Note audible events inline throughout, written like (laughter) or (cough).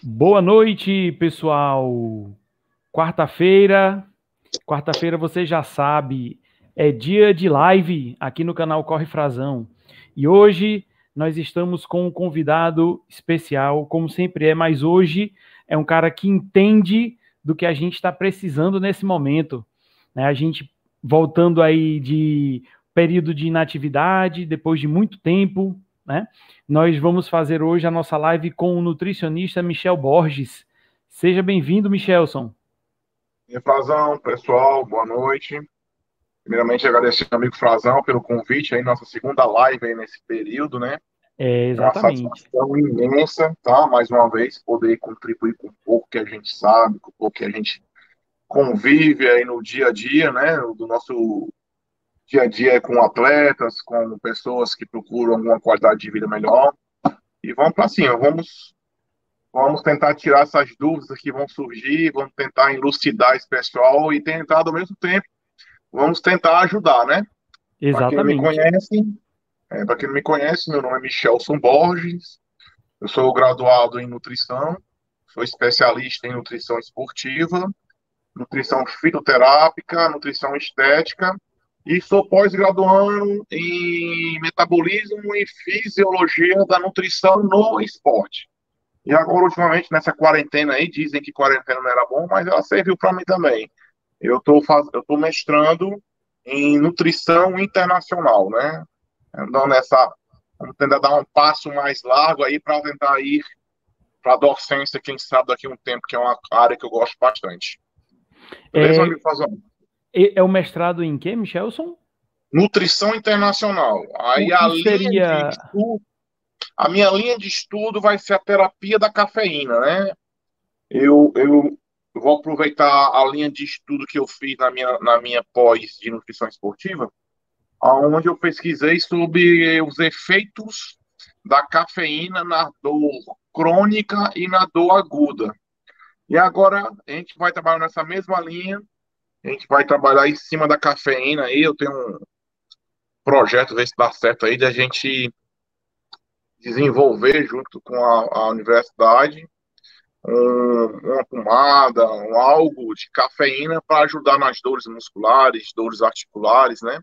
Boa noite, pessoal. Quarta-feira, quarta-feira você já sabe, é dia de live aqui no canal Corre Frazão. E hoje nós estamos com um convidado especial, como sempre é, mas hoje é um cara que entende do que a gente está precisando nesse momento. Né? A gente voltando aí de período de inatividade, depois de muito tempo, né? Nós vamos fazer hoje a nossa live com o nutricionista Michel Borges. Seja bem-vindo, Michelson. E Frazão, pessoal, boa noite. Primeiramente, agradecer ao amigo Frazão pelo convite aí, nossa segunda live aí nesse período, né? É, exatamente. É uma satisfação imensa, tá? Mais uma vez, poder contribuir com um pouco que a gente sabe, com um pouco que a gente convive aí no dia a dia, né? Do nosso dia a dia com atletas, com pessoas que procuram alguma qualidade de vida melhor. E vamos para cima, vamos, vamos tentar tirar essas dúvidas que vão surgir, vamos tentar elucidar esse pessoal e tentar, ao mesmo tempo, vamos tentar ajudar, né? Exatamente. Para quem não me conhece, é, para quem não me conhece, meu nome é Michelson Borges, eu sou graduado em nutrição, sou especialista em nutrição esportiva, nutrição fitoterápica, nutrição estética e sou pós-graduando em metabolismo e fisiologia da nutrição no esporte. E agora, ultimamente, nessa quarentena aí, dizem que quarentena não era bom, mas ela serviu para mim também. Eu estou faz... eu tô mestrando em nutrição internacional, né? Então, nessa. Vamos tentar dar um passo mais largo aí para tentar ir para a docência, quem sabe daqui a um tempo, que é uma área que eu gosto bastante. Beleza, é... Fazão? É o mestrado em quê, Michelson? Nutrição internacional. Aí a seria... Estudo, a minha linha de estudo vai ser a terapia da cafeína, né? Eu, eu vou aproveitar a linha de estudo que eu fiz na minha, na minha pós de nutrição esportiva, onde eu pesquisei sobre os efeitos da cafeína na dor crônica e na dor aguda. E agora a gente vai trabalhar nessa mesma linha a gente vai trabalhar em cima da cafeína aí. Eu tenho um projeto, ver se dá certo aí, de a gente desenvolver junto com a, a universidade um, uma pomada, um algo de cafeína para ajudar nas dores musculares, dores articulares, né?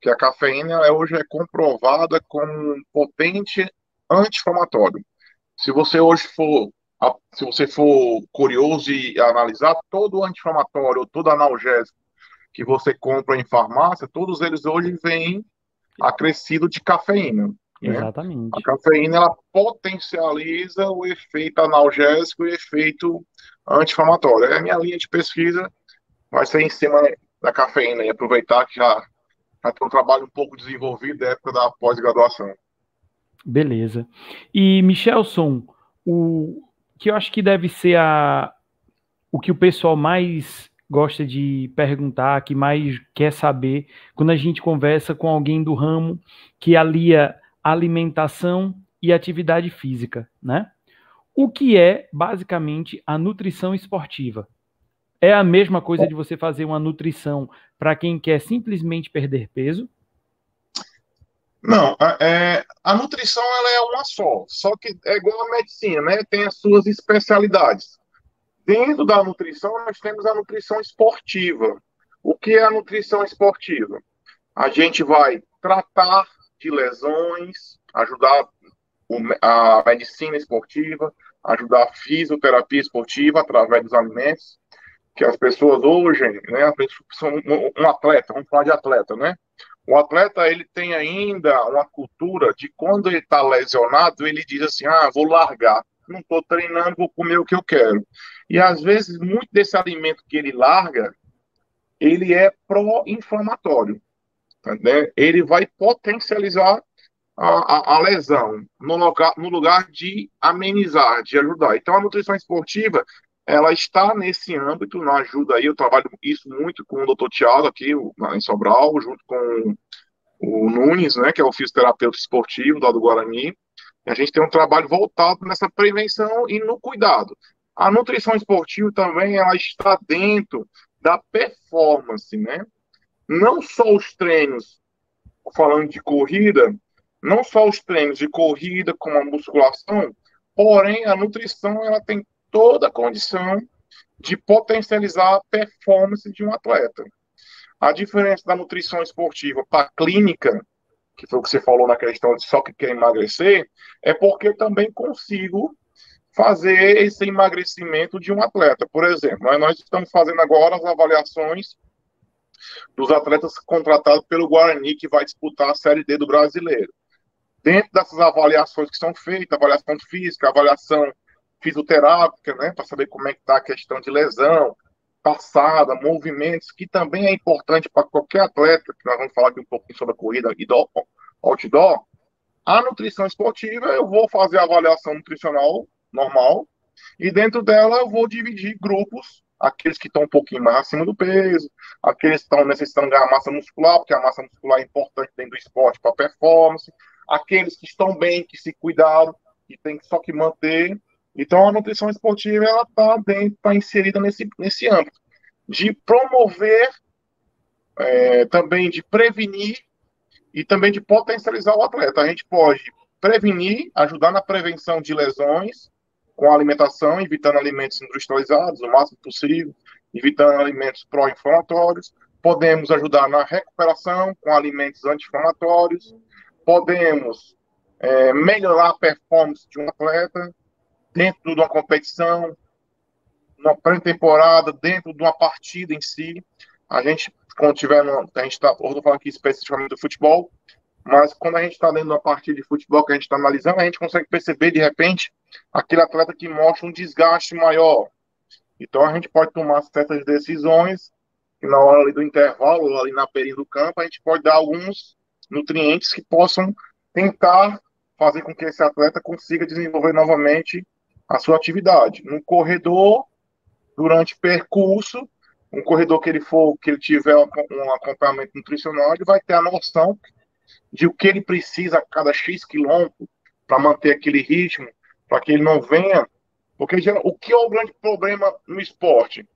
Que a cafeína hoje é comprovada como um potente anti-inflamatório. Se você hoje for se você for curioso e analisar, todo anti-inflamatório, todo analgésico que você compra em farmácia, todos eles hoje vêm acrescido de cafeína. Né? Exatamente. A cafeína ela potencializa o efeito analgésico e o efeito anti-inflamatório. A minha linha de pesquisa vai ser em cima da cafeína e aproveitar que já, já tem um trabalho um pouco desenvolvido da época da pós-graduação. Beleza. E, Michelson, o, que eu acho que deve ser a, o que o pessoal mais gosta de perguntar, que mais quer saber, quando a gente conversa com alguém do ramo que alia alimentação e atividade física, né? O que é basicamente a nutrição esportiva? É a mesma coisa de você fazer uma nutrição para quem quer simplesmente perder peso? Não, a, é, a nutrição ela é uma só, só que é igual a medicina, né? Tem as suas especialidades. Dentro da nutrição, nós temos a nutrição esportiva. O que é a nutrição esportiva? A gente vai tratar de lesões, ajudar a medicina esportiva, ajudar a fisioterapia esportiva através dos alimentos, que as pessoas hoje, né, são um atleta, vamos falar de atleta, né? O atleta ele tem ainda uma cultura de quando ele está lesionado, ele diz assim: ah, vou largar, não estou treinando, vou comer o que eu quero. E às vezes, muito desse alimento que ele larga, ele é pró-inflamatório. Né? Ele vai potencializar a, a, a, lesão no lugar, no lugar de amenizar, de ajudar. Então, a nutrição esportiva ela está nesse âmbito, na ajuda aí, eu trabalho isso muito com o doutor Tiago aqui em Sobral, junto com o Nunes, né, que é o fisioterapeuta esportivo do Guarani, a gente tem um trabalho voltado nessa prevenção e no cuidado. A nutrição esportiva também, ela está dentro da performance, né, não só os treinos, falando de corrida, não só os treinos de corrida, como a musculação, Porém, a nutrição ela tem toda a condição de potencializar a performance de um atleta. A diferença da nutrição esportiva para a clínica, que foi o que você falou na questão de só que quer emagrecer, é porque eu também consigo fazer esse emagrecimento de um atleta. Por exemplo, nós estamos fazendo agora as avaliações dos atletas contratados pelo Guarani, que vai disputar a Série D do Brasileiro. Dentro dessas avaliações que são feitas, avaliação física, avaliação fisioterápica, né, para saber como é que está a questão de lesão, passada, movimentos, que também é importante para qualquer atleta, que nós vamos falar aqui um pouquinho sobre a corrida e do, outdoor, a nutrição esportiva, eu vou fazer a avaliação nutricional normal, e dentro dela eu vou dividir grupos, aqueles que estão um pouquinho mais acima do peso, aqueles que estão necessitando ganhar massa muscular, porque a massa muscular é importante dentro do esporte para performance, aqueles que estão bem, que se cuidaram, que tem só que manter. Então a nutrição esportiva ela está está inserida nesse, nesse âmbito de promover, é, também de prevenir e também de potencializar o atleta. A gente pode prevenir, ajudar na prevenção de lesões, com a alimentação, evitando alimentos industrializados o máximo possível, evitando alimentos pró-inflamatórios. Podemos ajudar na recuperação com alimentos anti-inflamatórios. Podemos é, melhorar a performance de um atleta dentro de uma competição, uma pré-temporada, dentro de uma partida em si. A gente, quando tiver, no, a gente está, estou falando aqui especificamente do futebol, mas quando a gente está de uma partida de futebol que a gente está analisando, a gente consegue perceber de repente aquele atleta que mostra um desgaste maior. Então a gente pode tomar certas decisões que na hora do intervalo, ali na perinha do campo, a gente pode dar alguns nutrientes que possam tentar fazer com que esse atleta consiga desenvolver novamente a sua atividade. No corredor, durante percurso, um corredor que ele for, que ele tiver um acompanhamento nutricional, ele vai ter a noção de o que ele precisa a cada X quilômetro para manter aquele ritmo, para que ele não venha. Porque o que é o grande problema no esporte?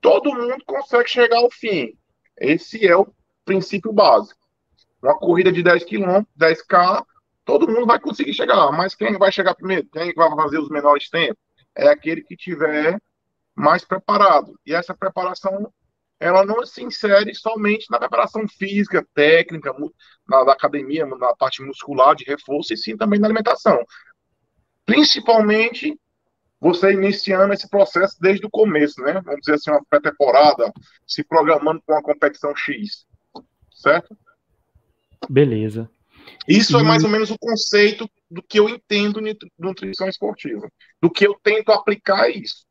Todo mundo consegue chegar ao fim. Esse é o princípio básico. Uma corrida de 10 km, 10K, todo mundo vai conseguir chegar. Mas quem vai chegar primeiro? Quem vai fazer os menores tempos? É aquele que tiver mais preparado. E essa preparação ela não se insere somente na preparação física, técnica, na, na academia, na parte muscular de reforço, e sim também na alimentação. Principalmente você iniciando esse processo desde o começo, né? Vamos dizer assim, uma pré-temporada, se programando para uma competição X, certo? Beleza. Isso e... é mais ou menos o conceito do que eu entendo de nutrição esportiva, do que eu tento aplicar isso.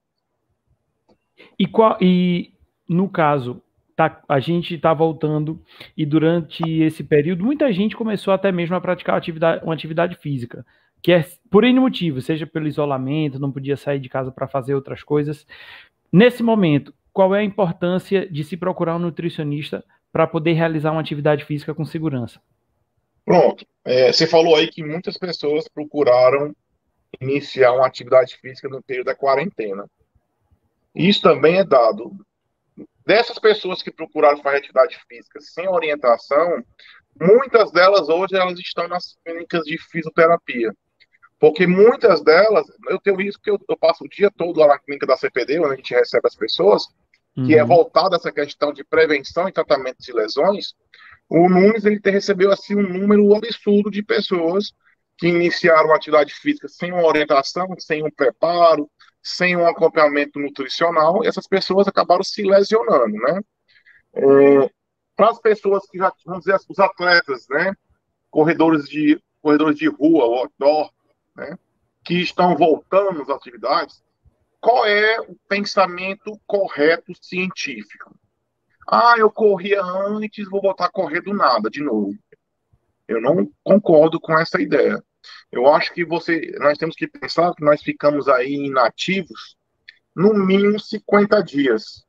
E, qual, e no caso, tá, a gente está voltando e durante esse período muita gente começou até mesmo a praticar atividade, uma atividade física, que é por N motivo, seja pelo isolamento, não podia sair de casa para fazer outras coisas. Nesse momento, qual é a importância de se procurar um nutricionista para poder realizar uma atividade física com segurança? Pronto. É, você falou aí que muitas pessoas procuraram iniciar uma atividade física no período da quarentena. Isso também é dado Dessas pessoas que procuraram fazer atividade física sem orientação, muitas delas hoje elas estão nas clínicas de fisioterapia. Porque muitas delas, eu tenho isso que eu, eu, passo o dia todo lá na clínica da CPD, onde a gente recebe as pessoas, uhum. que é uhum. voltada a essa questão de prevenção e tratamento de lesões. O Nunes ele recebeu assim um número absurdo de pessoas que iniciaram atividade física sem uma orientação, sem um preparo, sem um acompanhamento nutricional, essas pessoas acabaram se lesionando, né? É, para as pessoas que já, vamos dizer, os atletas, né? Corredores de, corredores de rua, outdoor, né? Que estão voltando às atividades, qual é o pensamento correto científico? Ah, eu corria antes, vou voltar a correr do nada de novo. Eu não concordo com essa ideia. Eu acho que você, nós temos que pensar que nós ficamos aí inativos no mínimo 50 dias,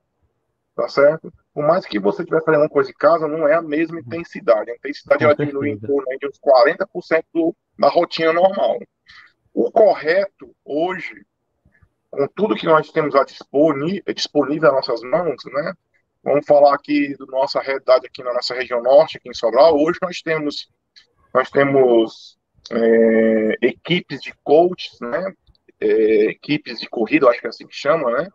tá certo? Por mais que você estiver fazendo uma coisa em casa, não é a mesma intensidade. A intensidade ela diminui em torno de uns 40% do, da rotina normal. O correto hoje, com tudo que nós temos a disponível, disponível às nossas mãos, né? Vamos falar aqui da nossa realidade aqui na nossa região norte, aqui em Sobral. Hoje nós temos nós temos é, equipes de coaches, né, é, equipes de corrida, acho que é assim que chama, né?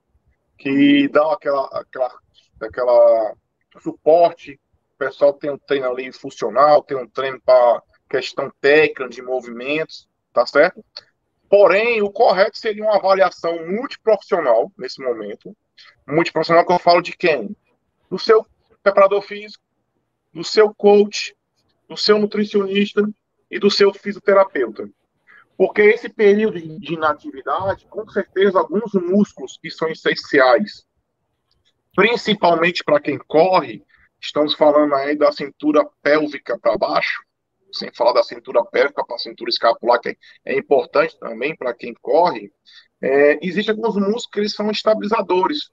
Que dão aquela, aquela, aquela suporte. O pessoal tem um treino ali funcional, tem um treino para questão técnica de movimentos, tá certo? Porém, o correto seria uma avaliação multiprofissional nesse momento. Multiprofissional que eu falo de quem? Do seu preparador físico, do seu coach, do seu nutricionista e do seu fisioterapeuta. Porque esse período de inatividade, com certeza, alguns músculos que são essenciais, principalmente para quem corre, estamos falando aí da cintura pélvica para baixo, sem falar da cintura pélvica para a cintura escapular, que é importante também para quem corre, é, existem alguns músculos que eles são estabilizadores.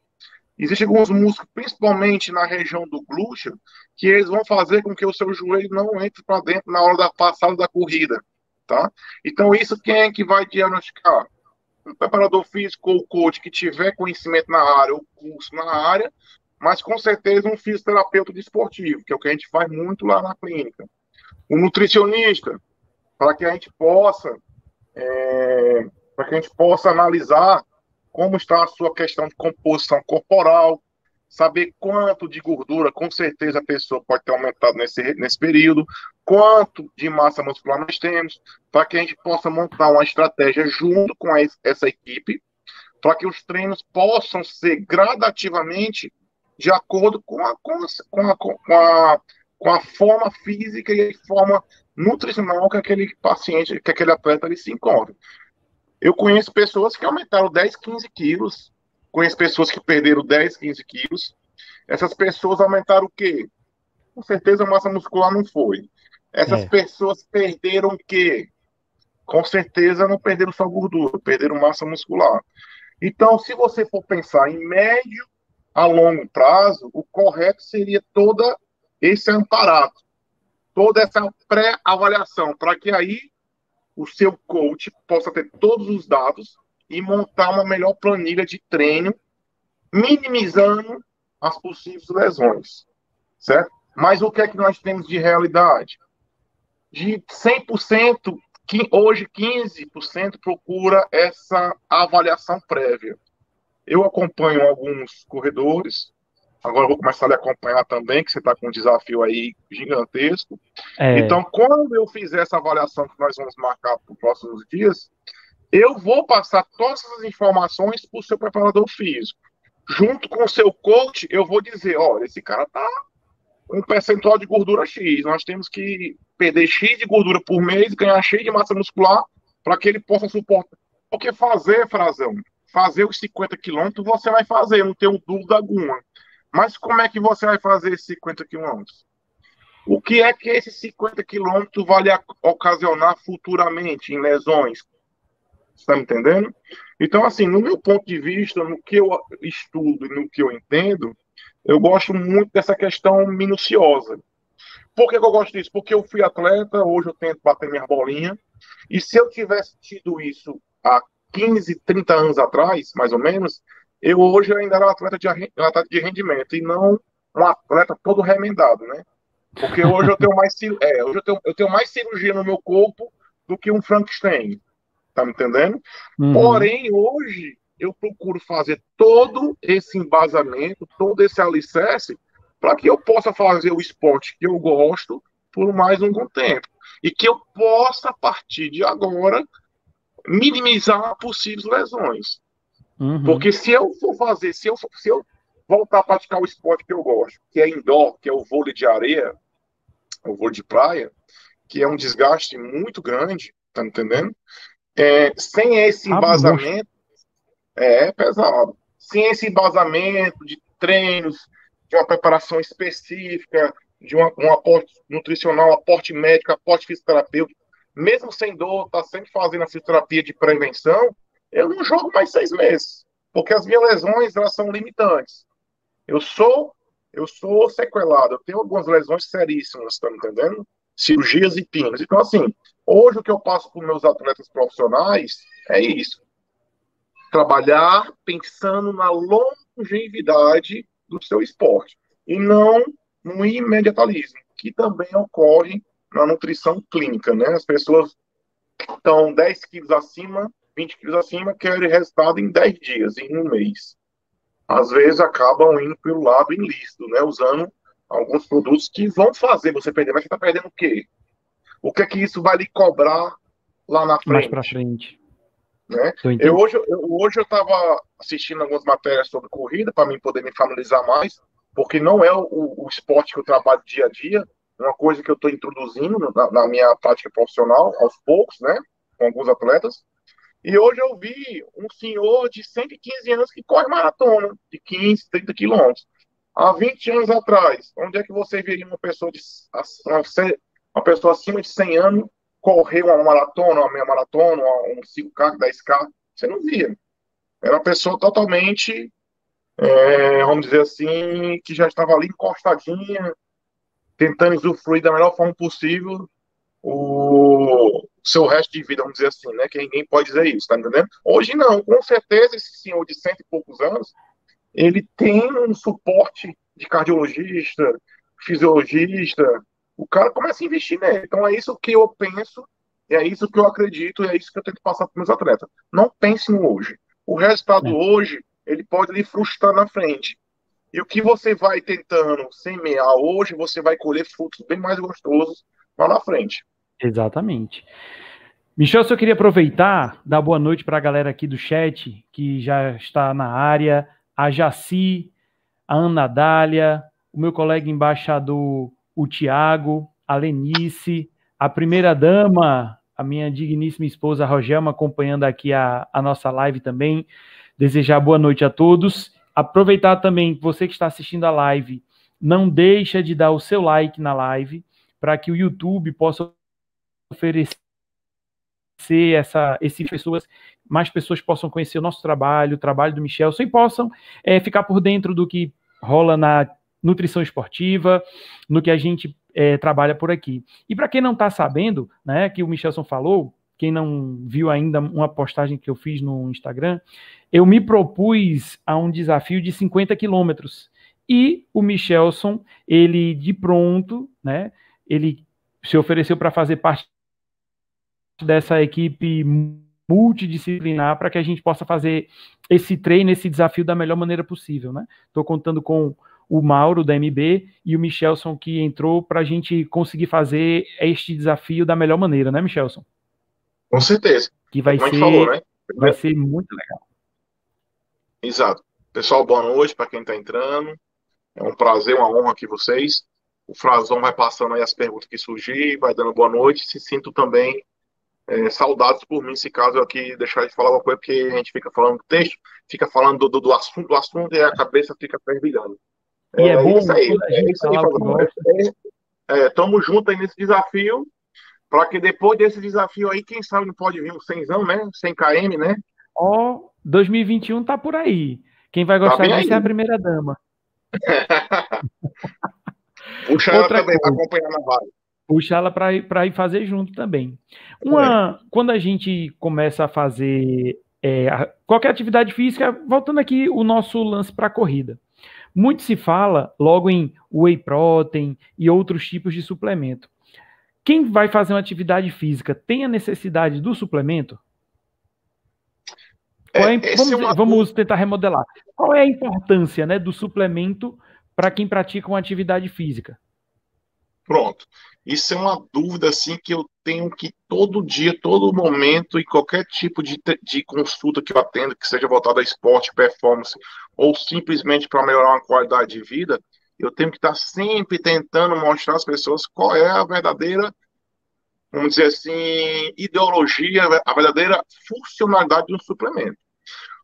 Existem alguns músculos, principalmente na região do glúteo, que eles vão fazer com que o seu joelho não entre para dentro na hora da passada da corrida tá? Então, isso quem é que vai diagnosticar? Um preparador físico ou coach que tiver conhecimento na área ou curso na área, mas com certeza um fisioterapeuta desportivo, que é o que a gente faz muito lá na clínica. Um nutricionista, para que a gente possa é, para que a gente possa analisar como está a sua questão de composição corporal, saber quanto de gordura, com certeza, a pessoa pode ter aumentado nesse, nesse período, quanto de massa muscular nós temos, para que a gente possa montar uma estratégia junto com essa equipe, para que os treinos possam ser gradativamente de acordo com a, com a, com a, com a forma física e a forma nutricional que aquele paciente, que aquele atleta ele se encontra. Eu conheço pessoas que aumentaram 10, 15 quilos Conheço pessoas que perderam 10, 15 quilos. Essas pessoas aumentaram o quê? Com certeza a massa muscular não foi. Essas é. pessoas perderam o quê? Com certeza não perderam só gordura, perderam massa muscular. Então, se você for pensar em médio a longo prazo, o correto seria toda esse aparato, toda essa pré-avaliação, para que aí o seu coach possa ter todos os dados e montar uma melhor planilha de treino, minimizando as possíveis lesões, certo? Mas o que é que nós temos de realidade? De 100%, que hoje 15% procura essa avaliação prévia. Eu acompanho alguns corredores, agora vou começar a lhe acompanhar também, que você está com um desafio aí gigantesco. É. Então, quando eu fizer essa avaliação que nós vamos marcar para os próximos dias, eu vou passar todas as informações para o seu preparador físico. Junto com o seu coach, eu vou dizer: olha, esse cara tá com um percentual de gordura X. Nós temos que perder X de gordura por mês e ganhar X de massa muscular para que ele possa suportar. Porque fazer, Frazão, fazer os 50 quilômetros você vai fazer, não tenho dúvida alguma. Mas como é que você vai fazer esses 50 quilômetros? O que é que esses 50 quilômetros vai ocasionar futuramente em lesões? Está me entendendo? Então, assim, no meu ponto de vista, no que eu estudo e no que eu entendo, eu gosto muito dessa questão minuciosa. Por que eu gosto disso? Porque eu fui atleta, hoje eu tento bater minha bolinha, e se eu tivesse tido isso há 15, 30 anos atrás, mais ou menos, eu hoje ainda era um atleta de, atleta de rendimento e não um atleta todo remendado, né? Porque hoje eu tenho mais, é, hoje eu tenho, eu tenho mais cirurgia no meu corpo do que um Frankenstein. Tá me entendendo? Uhum. Porém, hoje, eu procuro fazer todo esse embasamento, todo esse alicerce, para que eu possa fazer o esporte que eu gosto por mais um bom tempo. E que eu possa, a partir de agora, minimizar possíveis lesões. Uhum. Porque se eu for fazer, se eu, se eu voltar a praticar o esporte que eu gosto, que é indoor, que é o vôlei de areia, o vôlei de praia, que é um desgaste muito grande, tá entendendo? É, sem esse ah, embasamento, é pesado. Sem esse embasamento de treinos, de uma preparação específica, de uma, um aporte nutricional, aporte médico, aporte fisioterapêutico, mesmo sem dor, tá sempre fazendo a fisioterapia de prevenção, eu não jogo mais seis meses, porque as minhas lesões elas são limitantes. Eu sou eu sou sequelado, eu tenho algumas lesões seríssimas, tá me entendendo? Cirurgias e pinos. Então, assim, Hoje, o que eu passo para meus atletas profissionais é isso: trabalhar pensando na longevidade do seu esporte e não no imediatalismo, que também ocorre na nutrição clínica, né? As pessoas estão 10 quilos acima 20 quilos acima, querem resultado em 10 dias, em um mês. Às vezes acabam indo pelo lado ilícito, né? Usando alguns produtos que vão fazer você perder. Mas você está perdendo o quê? O que é que isso vai lhe cobrar lá na frente? Mais para frente. Né? Eu, hoje, eu, hoje eu estava assistindo algumas matérias sobre corrida para mim poder me familiarizar mais, porque não é o, o, esporte que eu trabalho dia a dia, é uma coisa que eu estou introduzindo na, na, minha prática profissional, aos poucos, né, com alguns atletas. E hoje eu vi um senhor de 115 anos que corre maratona, de 15, 30 quilômetros. Há 20 anos atrás, onde é que você veria uma pessoa de uma pessoa acima de 100 anos correr uma maratona, uma meia maratona, um 5K, 10K, você não via. Era uma pessoa totalmente, é, vamos dizer assim, que já estava ali encostadinha, tentando usufruir da melhor forma possível o seu resto de vida, vamos dizer assim, né? Que ninguém pode dizer isso, tá entendendo? Hoje não, com certeza esse senhor de cento e poucos anos, ele tem um suporte de cardiologista, fisiologista, o cara começa a investir nele. Então é isso que eu penso, é isso que eu acredito, é isso que eu tento passar para meus atletas. Não pense no hoje. O resultado é. hoje, ele pode lhe frustrar na frente. E o que você vai tentando semear hoje, você vai colher frutos bem mais gostosos lá na frente. Exatamente. Michel, eu queria aproveitar, dar boa noite para a galera aqui do chat, que já está na área, a Jaci, a Ana Dália, o meu colega embaixador o Tiago, a Lenice, a primeira dama, a minha digníssima esposa Rogelma, acompanhando aqui a, a nossa live também. Desejar boa noite a todos. Aproveitar também, você que está assistindo a live, não deixa de dar o seu like na live, para que o YouTube possa oferecer essa, esses pessoas, mais pessoas possam conhecer o nosso trabalho, o trabalho do Michel, e possam é, ficar por dentro do que rola na nutrição esportiva, no que a gente é, trabalha por aqui. E para quem não está sabendo, né, que o Michelson falou, quem não viu ainda uma postagem que eu fiz no Instagram, eu me propus a um desafio de 50 quilômetros. E o Michelson, ele de pronto, né, ele se ofereceu para fazer parte dessa equipe multidisciplinar para que a gente possa fazer esse treino, esse desafio da melhor maneira possível, né? Estou contando com o Mauro da MB e o Michelson que entrou para a gente conseguir fazer este desafio da melhor maneira, né, Michelson? Com certeza. Que vai ser, falou, né? vai ser muito legal. Exato. Pessoal, boa noite para quem está entrando. É um prazer, uma honra aqui vocês. O Frazão vai passando aí as perguntas que surgir, vai dando boa noite. Se sinto também é, saudades por mim, se caso eu aqui deixar de falar alguma coisa, porque a gente fica falando do texto, fica falando do, do, assunto, do assunto e a cabeça fica fervilhando. E é, é bom isso aí, é isso aí, é, Tamo junto aí nesse desafio, para que depois desse desafio aí, quem sabe não pode vir um 100, né? 100 km, né? Ó, oh, 2021 tá por aí. Quem vai tá gostar tá disso é a primeira dama. (laughs) Puxa ela também para acompanhar na vaga. Puxa ela para ir, fazer junto também. Uma, é. Quando a gente começa a fazer é, qualquer atividade física, voltando aqui o nosso lance para a corrida. Muito se fala logo em whey protein e outros tipos de suplemento. Quem vai fazer uma atividade física tem a necessidade do suplemento? É, é, vamos, é uma... vamos, tentar remodelar. Qual é a importância né, do suplemento para quem pratica uma atividade física? Pronto. Isso é uma dúvida assim que eu tenho que todo dia, todo momento, e qualquer tipo de, de consulta que eu atendo, que seja voltada a esporte, performance, ou simplesmente para melhorar uma qualidade de vida, eu tenho que estar sempre tentando mostrar às pessoas qual é a verdadeira, vamos dizer assim, ideologia, a verdadeira funcionalidade de um suplemento.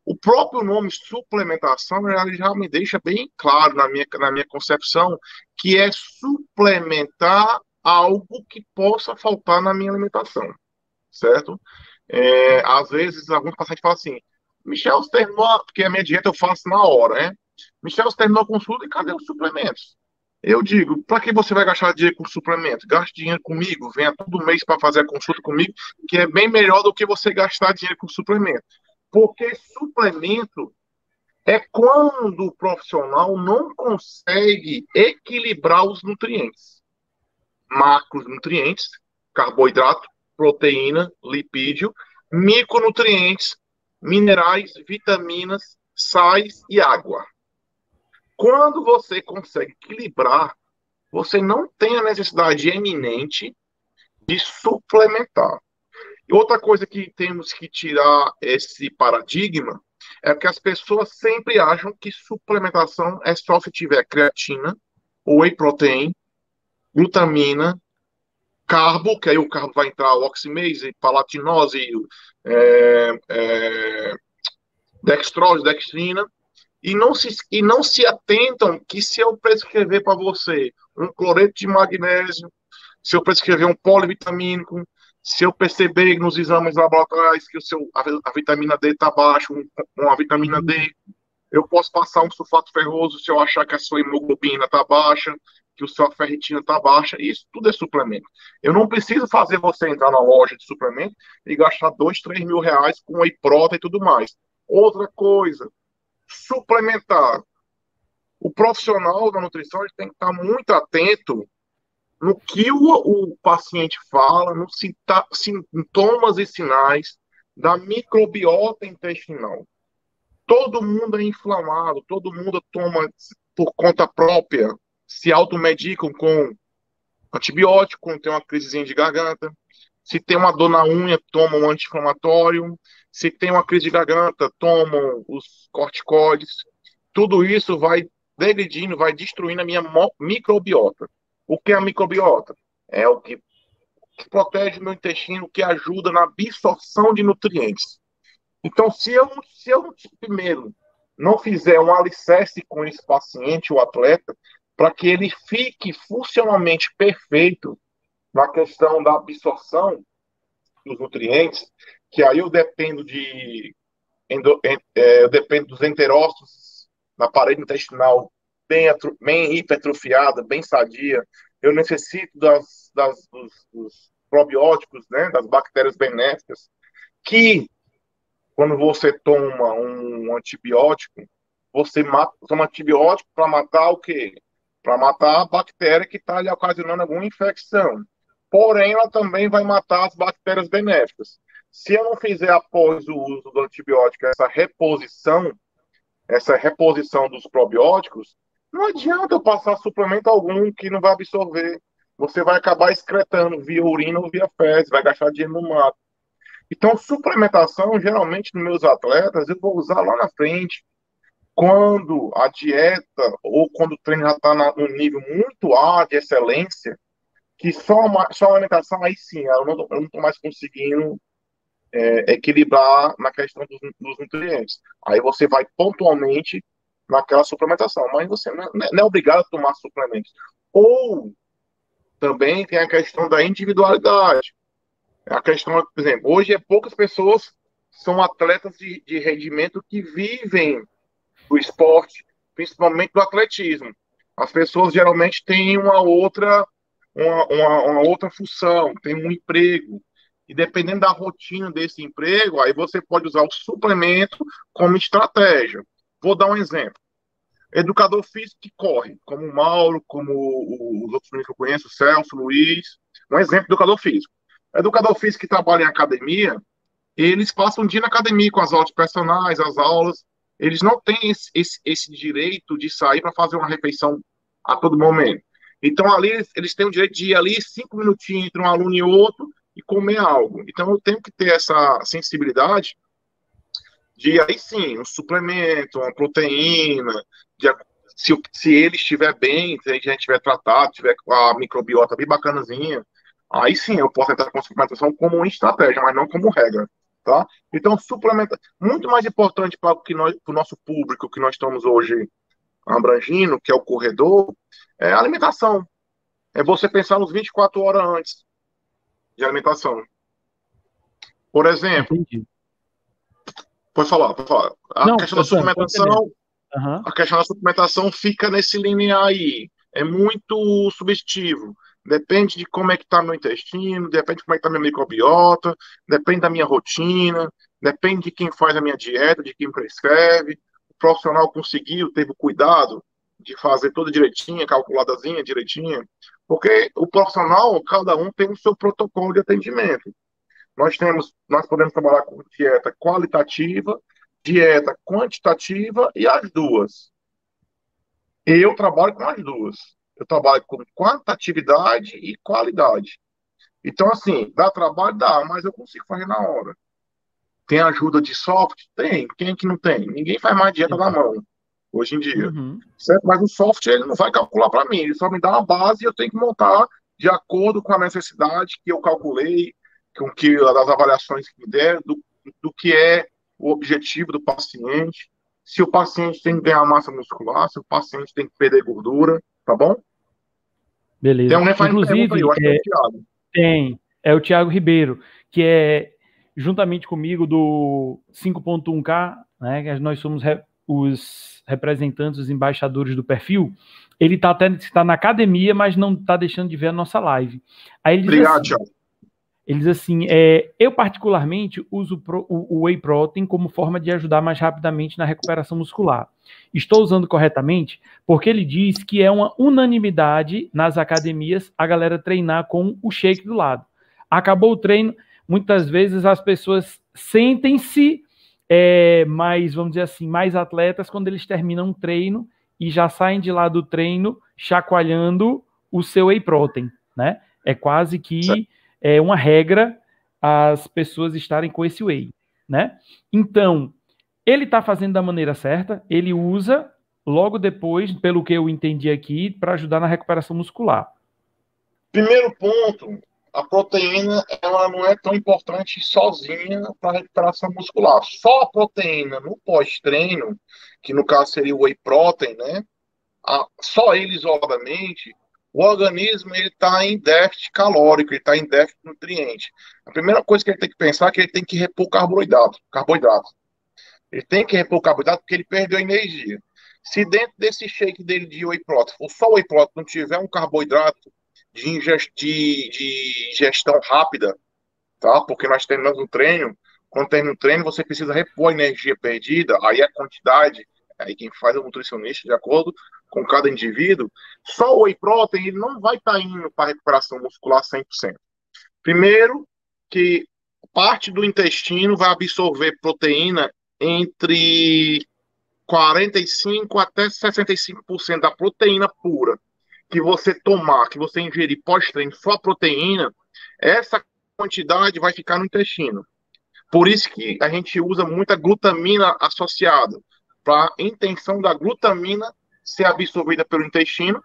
O próprio nome suplementação já me deixa bem claro na minha, na minha concepção que é suplementar algo que possa faltar na minha alimentação, certo? É, às vezes, alguns pacientes falam assim, Michel, você terminou, porque a minha dieta eu faço na hora, né? Michel, você terminou a consulta e cadê os suplementos? Eu digo, para que você vai gastar dinheiro com suplementos? Gaste dinheiro comigo, venha todo mês para fazer a consulta comigo, que é bem melhor do que você gastar dinheiro com suplemento. Porque suplemento é quando o profissional não consegue equilibrar os nutrientes macronutrientes, carboidrato, proteína, lipídio, micronutrientes, minerais, vitaminas, sais e água. Quando você consegue equilibrar, você não tem a necessidade eminente de suplementar. E outra coisa que temos que tirar esse paradigma é que as pessoas sempre acham que suplementação é só se tiver creatina, whey protein, glutamina, carbo, que aí o carbo vai entrar oximase, palatinose, é, é, dextrose, dextrina, e não, se, e não se atentam que se eu prescrever para você um cloreto de magnésio, se eu prescrever um polivitamínico, se eu perceber nos exames laboratoriais que o seu, a, a vitamina D está baixa, um, uma vitamina D, eu posso passar um sulfato ferroso se eu achar que a sua hemoglobina está baixa, que o sua ferritina está baixa, isso tudo é suplemento. Eu não preciso fazer você entrar na loja de suplemento e gastar dois, três mil reais com whey protein e tudo mais. Outra coisa, suplementar. O profissional da nutrição tem que estar muito atento no que o, o paciente fala, nos sintomas e sinais da microbiota intestinal. Todo mundo é inflamado, todo mundo toma por conta própria, se automedicam com antibiótico, quando tem uma crisezinha de garganta. Se tem uma dor na unha, tomam um anti-inflamatório. Se tem uma crise de garganta, tomam os corticoides. Tudo isso vai degredindo, vai destruindo a minha microbiota. O que é a microbiota? É o que, protege o meu intestino, que ajuda na absorção de nutrientes. Então, se eu, se eu primeiro não fizer um alicerce com esse paciente, o atleta, para que ele fique funcionalmente perfeito na questão da absorção dos nutrientes, que aí eu dependo de é, eu dependo dos enterócitos na parede intestinal bem, bem hipertrofiada, bem sadia. Eu necessito das, das dos, dos, probióticos, né, das bactérias benéficas, que quando você toma um antibiótico, você mata, toma antibiótico para matar o quê? Para matar a bactéria que está lhe ocasionando alguma infecção. Porém, ela também vai matar as bactérias benéficas. Se eu não fizer após o uso do antibiótico essa reposição, essa reposição dos probióticos, não adianta eu passar suplemento algum que não vai absorver. Você vai acabar excretando via urina ou via fezes, vai gastar dinheiro no mato. Então, suplementação, geralmente, nos meus atletas, eu vou usar lá na frente, quando a dieta ou quando o treino já está num nível muito alto de excelência, que só, uma, só a alimentação, aí sim, eu não estou mais conseguindo é, equilibrar na questão dos, dos nutrientes. Aí você vai pontualmente naquela suplementação, mas você não é, não é obrigado a tomar suplementos. Ou também tem a questão da individualidade. A questão, por exemplo, hoje é poucas pessoas são atletas de, de rendimento que vivem do esporte, principalmente do atletismo. As pessoas geralmente têm uma outra, uma, uma, uma outra função, têm um emprego, e dependendo da rotina desse emprego, aí você pode usar o suplemento como estratégia. Vou dar um exemplo. Educador físico que corre, como o Mauro, como os outros que eu conheço, o Celso, Luiz. Um exemplo de educador físico. Educador físico que trabalha em academia, eles passam um dia na academia com as aulas personais, as aulas. Eles não têm esse, esse, esse direito de sair para fazer uma refeição a todo momento. Então, ali, eles, têm o direito de ir ali cinco minutinhos entre um aluno e outro e comer algo. Então, eu tenho que ter essa sensibilidade de aí sim, um suplemento, uma proteína, de, se, se ele estiver bem, se a gente estiver tratado, tiver a microbiota bem bacanazinha, aí sim eu posso entrar com suplementação como estratégia, mas não como regra. Tá? Então, suplementa muito mais importante para o nosso público que nós estamos hoje abrangindo, que é o corredor, é a alimentação. É você pensar nos 24 horas antes de alimentação. Por exemplo, Entendi. pode falar, pode falar. A Não, questão da suplementação, uhum. a questão da suplementação fica nesse linear aí. É muito subjetivo. Depende de como é que está meu intestino, depende de como é que está minha microbiota, depende da minha rotina, depende de quem faz a minha dieta, de quem prescreve. O profissional conseguiu, teve o cuidado de fazer tudo direitinho, calculadazinha, direitinho, porque o profissional, cada um tem o seu protocolo de atendimento. Nós temos, nós podemos trabalhar com dieta qualitativa, dieta quantitativa e as duas. Eu trabalho com as duas. Eu trabalho com quantitatividade e qualidade. Então, assim, dá trabalho? Dá, mas eu consigo fazer na hora. Tem ajuda de software? Tem. Quem é que não tem? Ninguém faz mais dieta na mão, hoje em dia. Uhum. Certo? Mas o software ele não vai calcular para mim, ele só me dá uma base e eu tenho que montar de acordo com a necessidade que eu calculei, com que das avaliações que me der, do, do que é o objetivo do paciente, se o paciente tem que ganhar massa muscular, se o paciente tem que perder gordura, tá bom? Beleza. Tem um Inclusive, aí, é, é o Thiago. Tem, é o Thiago Ribeiro, que é juntamente comigo do 5.1K, né, que nós somos re, os representantes, os embaixadores do perfil, ele está até tá na academia, mas não está deixando de ver a nossa live. Aí ele Obrigado, assim, Thiago. Ele diz assim: é, eu particularmente uso o, o whey protein como forma de ajudar mais rapidamente na recuperação muscular. Estou usando corretamente porque ele diz que é uma unanimidade nas academias a galera treinar com o shake do lado. Acabou o treino, muitas vezes as pessoas sentem-se é, mais, vamos dizer assim, mais atletas quando eles terminam um treino e já saem de lá do treino chacoalhando o seu whey protein, né? É quase que é uma regra as pessoas estarem com esse whey, né? Então, ele está fazendo da maneira certa, ele usa logo depois, pelo que eu entendi aqui, para ajudar na recuperação muscular. Primeiro ponto, a proteína ela não é tão importante sozinha para a recuperação muscular. Só a proteína no pós-treino, que no caso seria o whey protein, né? A, só ele isoladamente o organismo ele está em déficit calórico, ele está em déficit nutriente. A primeira coisa que ele tem que pensar é que ele tem que repor carboidrato, carboidrato. Ele tem que repor carboidrato porque ele perdeu energia. Se dentro desse shake dele de whey protein, ou só whey protein não tiver um carboidrato de, de ingestão rápida, tá? Porque nós terminamos um treino, quando termina um treino, você precisa repor a energia perdida, aí a quantidade aí quem faz é o nutricionista de acordo com cada indivíduo, só o whey protein ele não vai estar tá indo para recuperação muscular 100%. Primeiro, que parte do intestino vai absorver proteína entre 45 até 65% da proteína pura que você tomar, que você ingerir pós-treino só proteína, essa quantidade vai ficar no intestino. Por isso que a gente usa muita glutamina associada para a intenção da glutamina ser absorvida pelo intestino,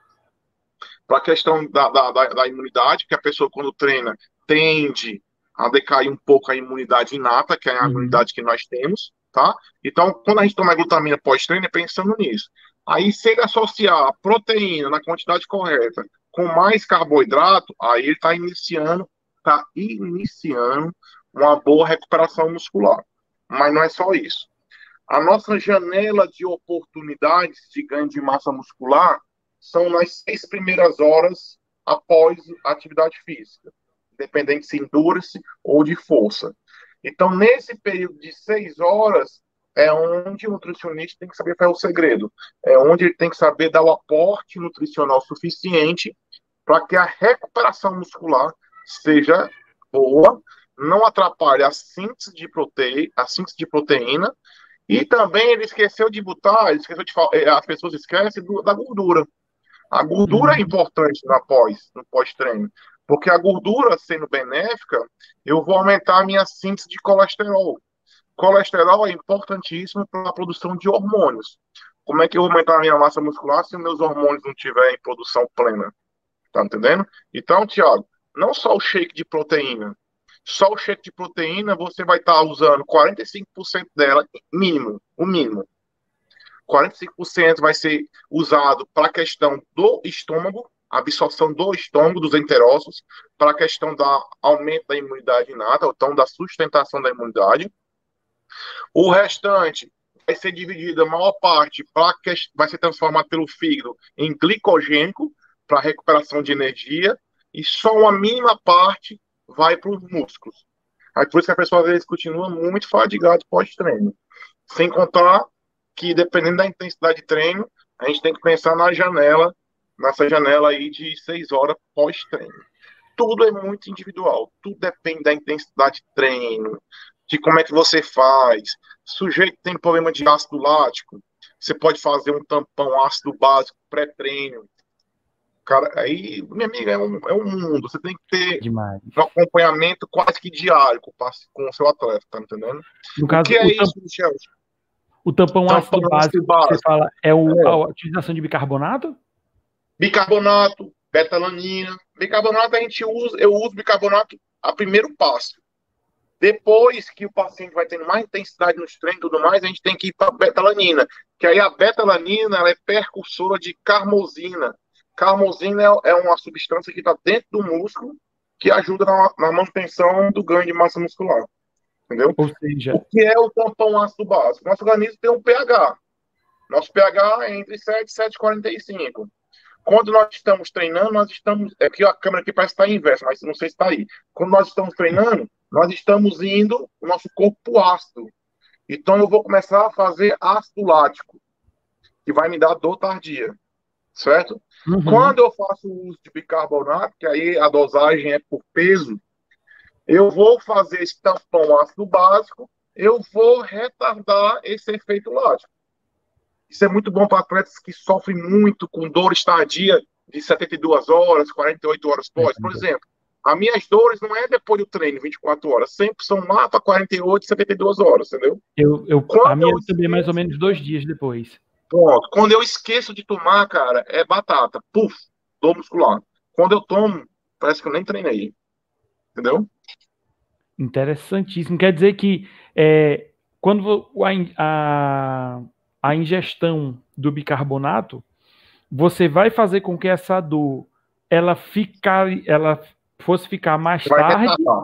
para a questão da, da, da, imunidade, que a pessoa, quando treina, tende a decair um pouco a imunidade inata, que é a uhum. imunidade que nós temos, tá? Então, quando a gente toma glutamina pós-treino, é pensando nisso. Aí, se ele associar a proteína na quantidade correta com mais carboidrato, aí ele está iniciando, está iniciando uma boa recuperação muscular. Mas não é só isso. A nossa janela de oportunidades de ganho de massa muscular são nas seis primeiras horas após atividade física, independente se endurance ou de força. Então, nesse período de seis horas, é onde o nutricionista tem que saber qual é o segredo. É onde ele tem que saber dar o aporte nutricional suficiente para que a recuperação muscular seja boa, não atrapalhe a síntese de proteína, a síntese de proteína e também ele esqueceu de botar, esqueceu de falar, eh, as pessoas esquecem do, da gordura. A gordura é uhum. é importante na pós, no pós-treino, porque a gordura sendo benéfica, eu vou aumentar a minha síntese de colesterol. Colesterol é importantíssimo para a produção de hormônios. Como é que eu vou aumentar a minha massa muscular se meus hormônios não estiverem em produção plena? Tá entendendo? Então, Tiago, não só o shake de proteína, só o shake de proteína você vai estar tá usando 45% dela, mínimo, o mínimo. 45% vai ser usado para a questão do estômago, absorção do estômago, dos enterócitos, para a questão da aumento da imunidade inata, ou então da sustentação da imunidade. O restante vai ser dividido, a maior parte, para vai ser transformado pelo fígado em glicogênico, para recuperação de energia, e só uma mínima parte vai para os músculos. Aí por isso que a pessoa às vezes continua muito fadigado pós-treino. Sem contar que, dependendo da intensidade de treino, a gente tem que pensar na janela, nessa janela aí de seis horas pós-treino. tudo é muito individual. Tudo depende da intensidade de treino, de como é que você faz. Sujeito tem problema de ácido lático, você pode fazer um tampão ácido básico pré-treino. Cara, aí, minha amiga, é um, é um mundo. Você tem que ter Demais. um acompanhamento quase que diário com, com o seu atleta, tá entendendo? No caso, o que é isso, Michel? o tampão, Tampão ácido ácido básico, básico. você fala, é o, É. a utilização de bicarbonato? Bicarbonato, betalanina. Bicarbonato a gente usa, eu uso bicarbonato a primeiro passo. Depois que o paciente vai tendo mais intensidade nos treinos e tudo mais, a gente tem que ir para betalanina. Que aí a betalanina ela é percursora de carmosina. Carmosina é, é uma substância que está dentro do músculo que ajuda na, na manutenção do ganho de massa muscular. Entendeu? Ou seja, O que é o tampão ácido básico? Nosso organismo tem um pH. Nosso pH é entre 7 e 7,45. Quando nós estamos treinando, nós estamos. É que a câmera aqui parece estar inversa, mas não sei se está aí. Quando nós estamos treinando, nós estamos indo o nosso corpo ácido. Então eu vou começar a fazer ácido lático, que vai me dar dor tardia. Certo? uhum, Quando eu faço o uso de bicarbonato, que aí a dosagem é por peso, eu vou fazer esse tampão ácido básico, eu vou retardar esse efeito lático. Isso é muito bom para atletas que sofrem muito com dores tardia de 72 horas, 48 horas pós. Por exemplo, as minhas dores não é depois do treino, 24 horas, sempre são lá para 48, 72 horas, entendeu? eu, eu, Quando a minha eu também é mais ou menos dois dias depois. Pronto. Quando eu esqueço de tomar, cara, é batata. Puf, dor muscular. Quando eu tomo, parece que eu nem treinei. Entendeu? Interessantíssimo. Quer dizer que é, quando a, a, a ingestão do bicarbonato, você vai fazer com que essa dor ela ficar, ela fosse ficar mais Vai tarde, retardar.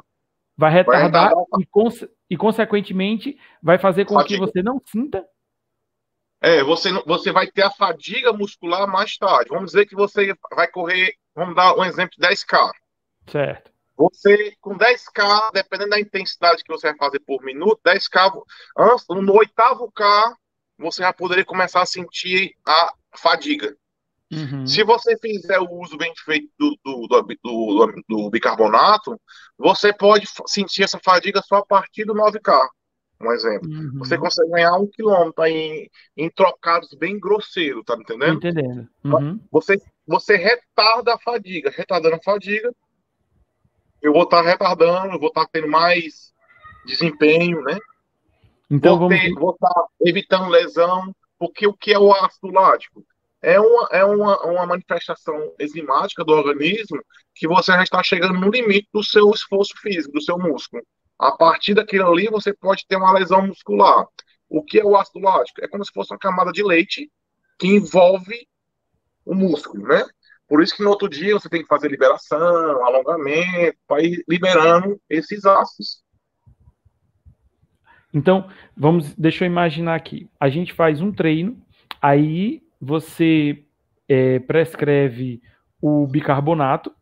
vai retardar retardar. e, conse- e, consequentemente, vai fazer com que Fadiga. você não sinta. É, você, não- você vai ter a fadiga muscular mais tarde. Vamos dizer que você vai correr, vamos dar um exemplo de 10K. Certo. Você, com 10K, dependendo da intensidade que você vai fazer por minuto, 10K, antes, no oitavo K, você já poderia começar a sentir a fadiga. Uhum. Se você fizer o uso bem feito do, do, do, do- bicarbonato, você pode sentir essa fadiga só a partir do 9K. Um exemplo. Uhum. Você consegue ganhar um quilômetro em, em trocados bem grosseiros, tá me entendendo? entendendo. Uhum. Você, você retarda a fadiga. Retardando a fadiga, eu vou estar retardando, eu vou estar tendo mais desempenho, né? Então vou vamos. ter- vou estar evitando lesão, porque o que é o ácido lático? É uma, é uma, uma manifestação enzimática do organismo que você já está chegando no limite do seu esforço físico, do seu músculo. A partir daquilo ali, você pode ter uma lesão muscular. O que é o ácido lático? É como se fosse uma camada de leite que envolve o músculo, né? Por isso que no outro dia você tem que fazer liberação, alongamento, para ir liberando esses ácidos. Então, vamos, deixa eu imaginar aqui. A gente faz um treino, aí você é, prescreve o bicarbonato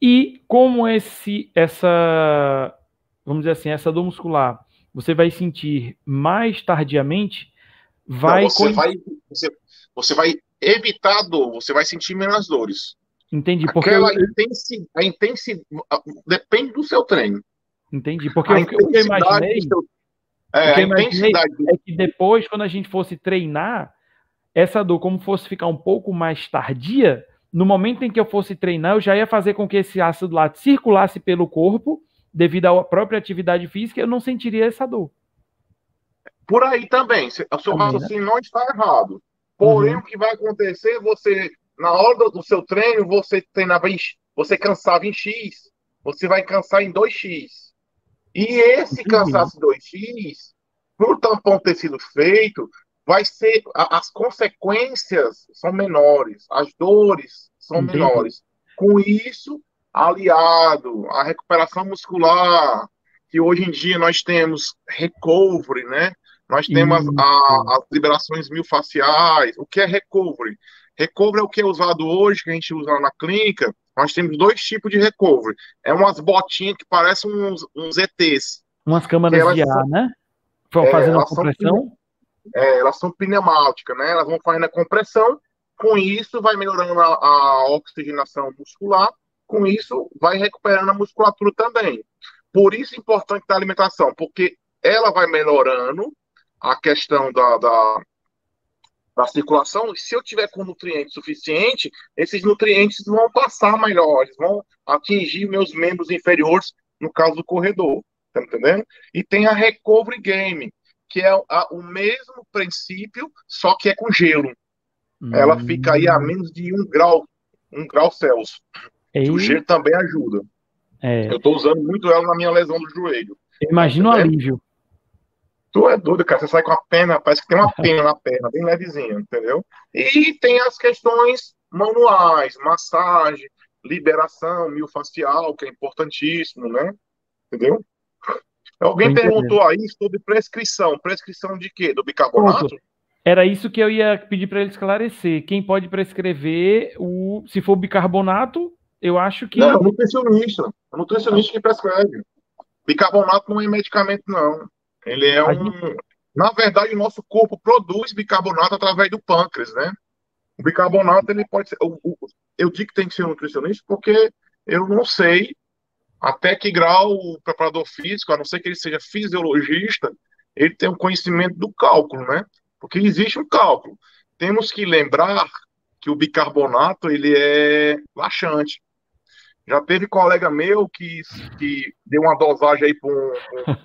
e como esse, essa, vamos dizer assim, essa dor muscular, você vai sentir mais tardiamente, vai, Não, você, vai você, você vai evitar a dor, você vai sentir menos dores. entendi, porque Aquela eu, intensidade, a intensidade depende do seu treino. entendi, porque A o que eu imaginei do seu, é, o que a eu imaginei é que depois, quando a gente fosse treinar, essa dor, como fosse ficar um pouco mais tardia, no momento em que eu fosse treinar, eu já ia fazer com que esse ácido lático circulasse pelo corpo, devido à própria atividade física, eu não sentiria essa dor. por aí também. O seu né? raciocínio não está errado. Porém, Uhum. o que vai acontecer, você, na hora do, seu treino, você treinava em, você cansava em X, você vai cansar em 2X. E esse cansaço em 2X, por tampão ter sido feito, vai ser. a- as consequências são menores, as dores são Entendi. menores. Com isso, aliado à recuperação muscular, que hoje em dia nós temos recovery, né? Nós temos a- as liberações milfaciais. O que é recovery? Recovery é o que é usado hoje, que a gente usa na clínica. Nós temos dois tipos de recovery. É umas botinhas que parecem uns, uns ETs. Umas câmaras de ar, são- né? É, Fazendo a são compressão. É, elas são pneumáticas, né? Elas vão fazendo a compressão. Com isso, vai melhorando a, a oxigenação muscular. com isso vai recuperando a musculatura também. Por isso é importante a alimentação, porque ela vai melhorando a questão da, da, da circulação, se eu tiver com nutriente suficiente, esses nutrientes vão passar melhor, eles vão atingir meus membros inferiores, no caso do corredor, tá entendendo? E tem a Recovery Game, que é a, o mesmo princípio, só que é com gelo. Hum. Ela fica aí a menos de um grau, um grau Celsius. E... O gelo também ajuda. É. Eu estou usando muito ela na minha lesão do joelho. Imagina o alívio. Tu é doido, cara. Você sai com a pena, parece que tem uma pena na perna, bem levezinha, entendeu? E tem as questões manuais, massagem, liberação miofacial, que é importantíssimo, né? Entendeu? Alguém perguntou aí sobre prescrição. Prescrição de quê? Do bicarbonato? Ponto. Era isso que eu ia pedir para ele esclarecer. Quem pode prescrever o. Se for bicarbonato, eu acho que. Não, nutricionista. O nutricionista que prescreve. Bicarbonato não é medicamento, não. Ele é um. Na verdade, o nosso corpo produz bicarbonato através do pâncreas, né? O bicarbonato, ele pode ser. Eu digo que tem que ser um nutricionista porque eu não sei até que grau o preparador físico, a não ser que ele seja fisiologista, ele tem um conhecimento do cálculo, né? Porque existe um cálculo. Temos que lembrar que o bicarbonato ele é laxante. Já teve colega meu que, que deu uma dosagem aí para um,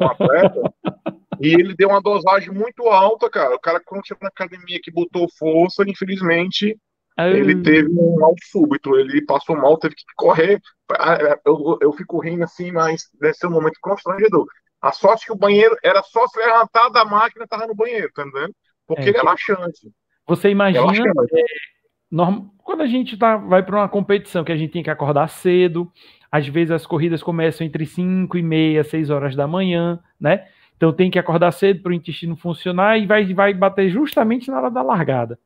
um, atleta (laughs) e ele deu uma dosagem muito alta, cara. O cara, quando chegou na academia que botou força, infelizmente, ele teve um mal súbito. Ele passou mal, teve que correr. Ah, é, eu, eu fico rindo assim, mas deve ser um momento constrangedor. A sorte que o banheiro era só se levantar da máquina e tava no banheiro, tá entendendo? Porque é, ele é laxante. Você imagina é norm... quando a gente tá, vai para uma competição que a gente tem que acordar cedo, às vezes as corridas começam entre 5 e meia, 6 horas da manhã, né? Então tem que acordar cedo para o intestino funcionar e vai, vai bater justamente na hora da largada.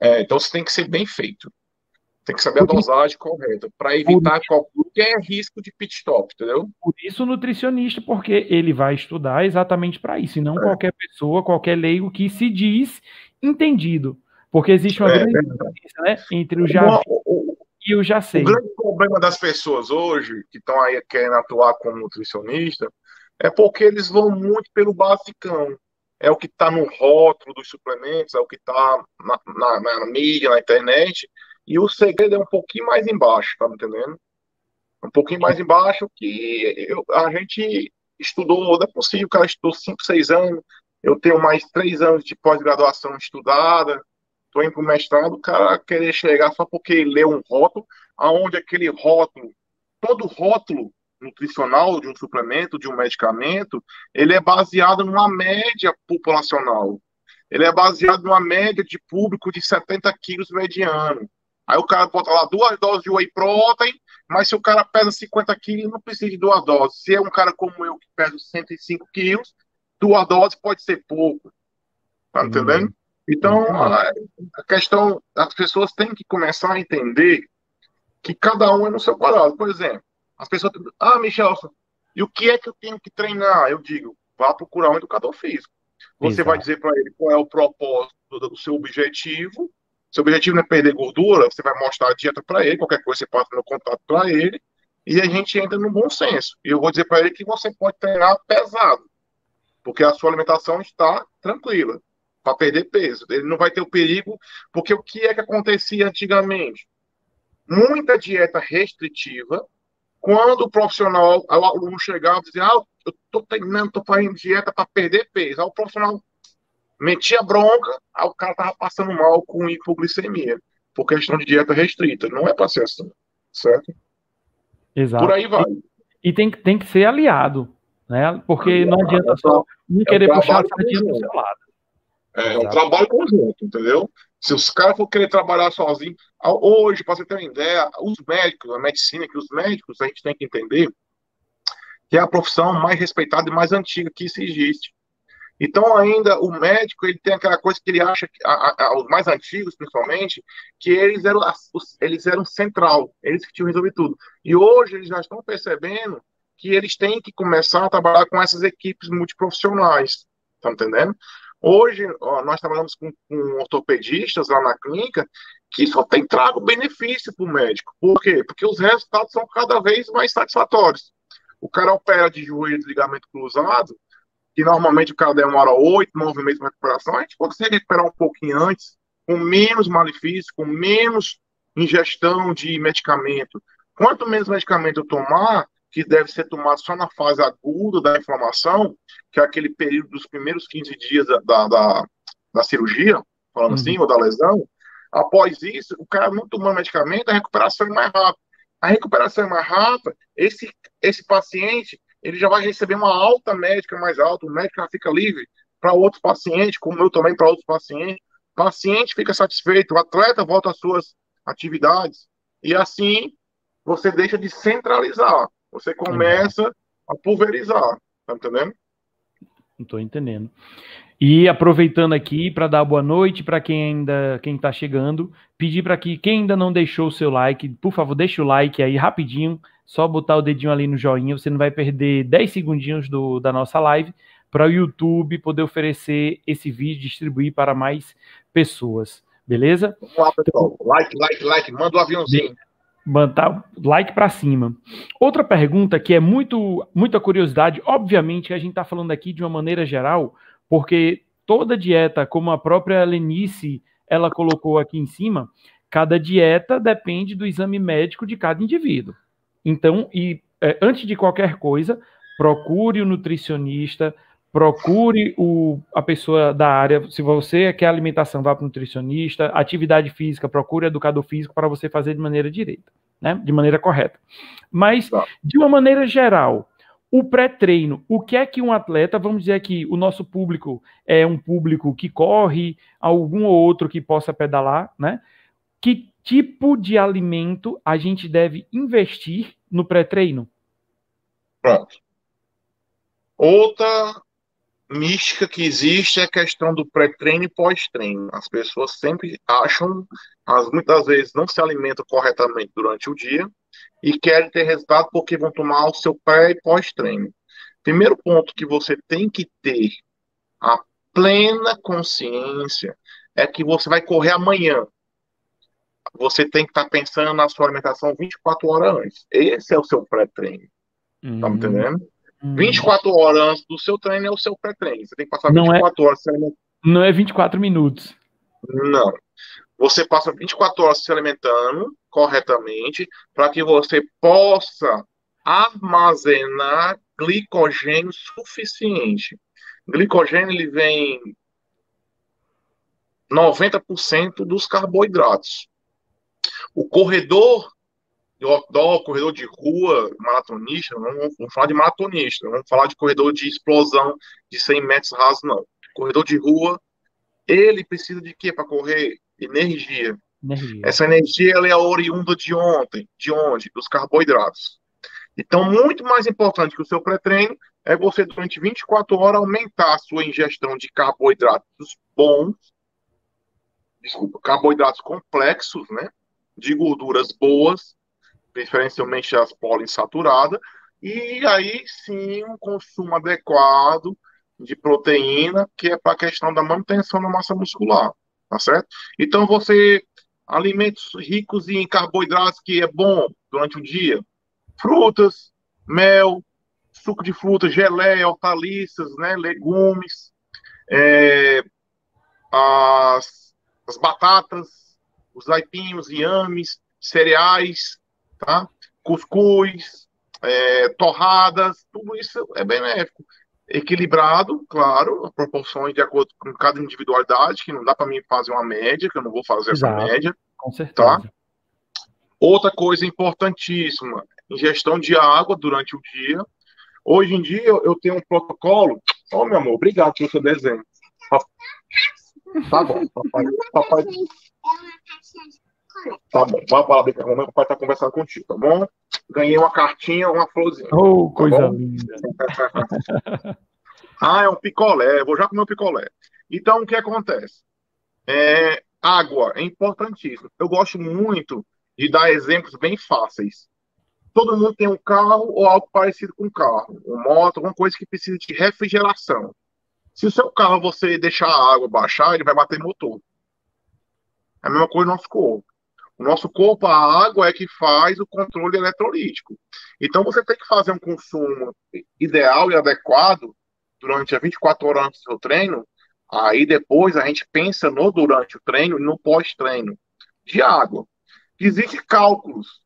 É, então você tem que ser bem feito. Tem que saber a dosagem correta para evitar qualquer risco de pit stop, entendeu? Por isso o nutricionista, porque ele vai estudar exatamente para isso, e não é. qualquer pessoa, qualquer leigo que se diz entendido. Porque existe uma é, grande diferença né, entre o já o, e o já sei. O grande problema das pessoas hoje que estão aí querendo atuar como nutricionista é porque eles vão muito pelo basicão. É o que está no rótulo dos suplementos, é o que está na, na, na, mídia, na internet, e o segredo é um pouquinho mais embaixo, tá me entendendo? Um pouquinho mais embaixo que eu, a gente estudou, não é possível, o cara estudou 5, 6 anos, eu tenho mais 3 anos de pós-graduação estudada, estou indo para o mestrado, o cara querer chegar só porque leu um rótulo, aonde aquele rótulo, todo rótulo nutricional de um suplemento, de um medicamento, ele é baseado numa média populacional. Ele é baseado numa média de público de 70 quilos mediano. Aí o cara bota lá duas doses de whey protein, mas se o cara pesa 50 quilos, não precisa de duas doses. Se é um cara como eu que pesa 105 quilos, duas doses pode ser pouco. Tá entendendo? Uhum. Então, a, a questão, as pessoas têm que começar a entender que cada um é no seu quadrado. Por exemplo, as pessoas, ah, Michelson, e o que é que eu tenho que treinar? Eu digo, vá procurar um educador físico. Você Exato. vai dizer para ele qual é o propósito do seu objetivo. Seu objetivo não é perder gordura, você vai mostrar a dieta para ele, qualquer coisa você passa no contato para ele, e a gente entra no bom senso. E eu vou dizer para ele que você pode treinar pesado, porque a sua alimentação está tranquila para perder peso. Ele não vai ter o perigo, porque o que é que acontecia antigamente? Muita dieta restritiva. Quando o profissional, o aluno chegava e dizia, ah, eu estou treinando, estou fazendo dieta para perder peso. Aí o profissional metia bronca, aí o cara tava passando mal com hipoglicemia, por questão de dieta restrita. Não é para ser assim, certo? Exato. Por aí vai. E, e tem, tem que ser aliado, né? Porque não adianta só um querer é puxar a sardinha do seu lado. É, é um trabalho conjunto, entendeu? Se os caras for querer trabalhar sozinho, hoje, para você ter uma ideia, os médicos, a medicina, que os médicos a gente tem que entender que é a profissão mais respeitada e mais antiga que isso existe. Então, ainda o médico, ele tem aquela coisa que ele acha, que, a, a, os mais antigos, principalmente, que eles eram, eles eram central, eles que tinham resolvido tudo. E hoje eles já estão percebendo que eles têm que começar a trabalhar com essas equipes multiprofissionais, tá entendendo? Hoje, ó, nós trabalhamos com, com, ortopedistas lá na clínica que só tem trago benefício para o médico. Por quê? Porque os resultados são cada vez mais satisfatórios. O cara opera de joelho de ligamento cruzado, que normalmente o cara demora oito, nove meses para recuperação, a gente consegue recuperar um pouquinho antes, com menos malefício, com menos ingestão de medicamento. Quanto menos medicamento eu tomar, que deve ser tomado só na fase aguda da inflamação, que é aquele período dos primeiros 15 dias da, da, da cirurgia, falando assim, uhum. assim, ou da lesão, após isso, o cara não tomando medicamento, a recuperação é mais rápida. A recuperação é mais rápida, esse, esse paciente, ele já vai receber uma alta médica mais alta, o médico já fica livre para outros pacientes, como eu também para outros pacientes. O paciente fica satisfeito, o atleta volta às suas atividades, e assim você deixa de centralizar. Você começa a pulverizar, tá entendendo? Não estou entendendo. E aproveitando aqui para dar boa noite para quem ainda quem está chegando, pedir para que quem ainda não deixou o seu like, por favor, deixe o like aí rapidinho, só botar o dedinho ali no joinha, você não vai perder 10 segundinhos do, da nossa live para o YouTube poder oferecer esse vídeo, distribuir para mais pessoas, beleza? Vamos lá, pessoal. Like, like, like, manda o um aviãozinho mandar like para cima. Outra pergunta que é muito muita curiosidade, obviamente a gente está falando aqui de uma maneira geral, porque toda dieta, como a própria Lenice ela colocou aqui em cima, cada dieta depende do exame médico de cada indivíduo. Então, e é, antes de qualquer coisa, procure o nutricionista, procure o, a pessoa da área. Se você quer alimentação, vá para o nutricionista. Atividade física, procure educador físico para você fazer de maneira direita, né? De maneira correta. Mas, tá. de uma maneira geral, o pré-treino, o que é que um atleta, vamos dizer que o nosso público é um público que corre, algum ou outro que possa pedalar, né? Que tipo de alimento a gente deve investir no pré-treino? Pronto. Outra mística que existe é a questão do pré-treino e pós-treino. As pessoas sempre acham, as, muitas vezes não se alimentam corretamente durante o dia e querem ter resultado porque vão tomar o seu pré e pós-treino. Primeiro ponto que você tem que ter a plena consciência é que você vai correr amanhã. Você tem que estar pensando na sua alimentação 24 horas antes. Esse é o seu pré-treino. Tá me uhum. Entendendo? 24 hum. horas antes do seu treino é o seu pré-treino. Você tem que passar não 24 é, horas se alimentando. Não é 24 minutos. Não. Você passa 24 horas se alimentando corretamente para que você possa armazenar glicogênio suficiente. Glicogênio ele vem 90% dos carboidratos. O corredor outdoor, corredor de rua, maratonista, não vamos, vamos falar de maratonista, não vamos falar de corredor de explosão de 100 metros raso, não. Corredor de rua, ele precisa de quê para correr? Energia. energia. Essa energia ela é oriunda de ontem, de onde? Dos carboidratos. Então, muito mais importante que o seu pré-treino é você, durante 24 horas, aumentar a sua ingestão de carboidratos bons, desculpa, carboidratos complexos, né? De gorduras boas, preferencialmente as poliinsaturadas, e aí sim um consumo adequado de proteína, que é para a questão da manutenção da massa muscular, tá certo? Então você alimentos ricos em carboidratos que é bom durante o dia, frutas, mel, suco de frutas, geleia, hortaliças, né, legumes, é, as, as batatas, os aipinhos, yames, cereais, tá? Cuscuz, é, torradas, tudo isso é benéfico. Equilibrado, claro, proporções de acordo com cada individualidade, que não dá para mim fazer uma média, que eu não vou fazer Exato, essa média. Com certeza. Tá? Outra coisa importantíssima, ingestão de água durante o dia. Hoje em dia eu tenho um protocolo. Oh, meu amor, obrigado pelo seu desenho. Tá bom, papai. papai Tá bom, vai falar bem com a mamãe, o papai tá conversando contigo, tá bom? Ganhei uma cartinha, uma florzinha. Oh, tá coisa bom? linda. (laughs) ah, é um picolé, vou já comer um picolé. Então, o que acontece? É, água é importantíssimo. Eu gosto muito de dar exemplos bem fáceis. Todo mundo tem um carro ou algo parecido com um carro, uma moto, alguma coisa que precisa de refrigeração. Se o seu carro você deixar a água baixar, ele vai bater motor. É a mesma coisa no nosso corpo. O nosso corpo, a água é que faz o controle eletrolítico. Então você tem que fazer um consumo ideal e adequado durante as 24 horas antes do seu treino. Aí depois a gente pensa no durante o treino e no pós-treino de água. Existem cálculos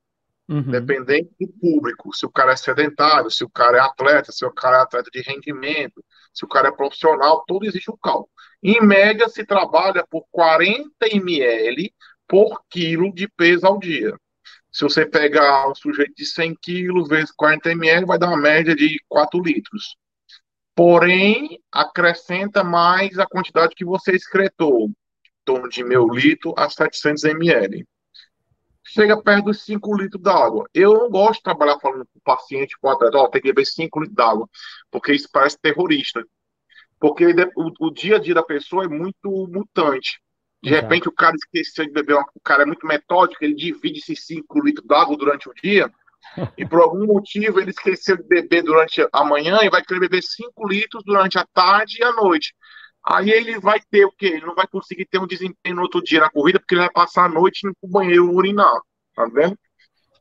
Uhum. Dependendo do público, se o cara é sedentário, se o cara é atleta, se o cara é atleta de rendimento, se o cara é profissional, tudo existe um cálculo. Em média, se trabalha por 40 ml por quilo de peso ao dia. Se você pegar um sujeito de 100 quilos vezes 40 ml, vai dar uma média de 4 litros. Porém, acrescenta mais a quantidade que você excretou, em torno de meio litro a 700 ml chega perto dos 5 litros d'água. Eu não gosto de trabalhar falando com o paciente, com o atleta, ó, tem que beber 5 litros d'água, porque isso parece terrorista. Porque o, o, dia a dia da pessoa é muito mutante. De Exato. repente o cara esqueceu de beber, o cara é muito metódico, ele divide esses 5 litros d'água durante o dia, e por algum motivo ele esqueceu de beber durante a manhã e vai querer beber 5 litros durante a tarde e a noite. Aí ele vai ter o quê? Ele não vai conseguir ter um desempenho no outro dia na corrida, porque ele vai passar a noite no banheiro urinar, tá vendo?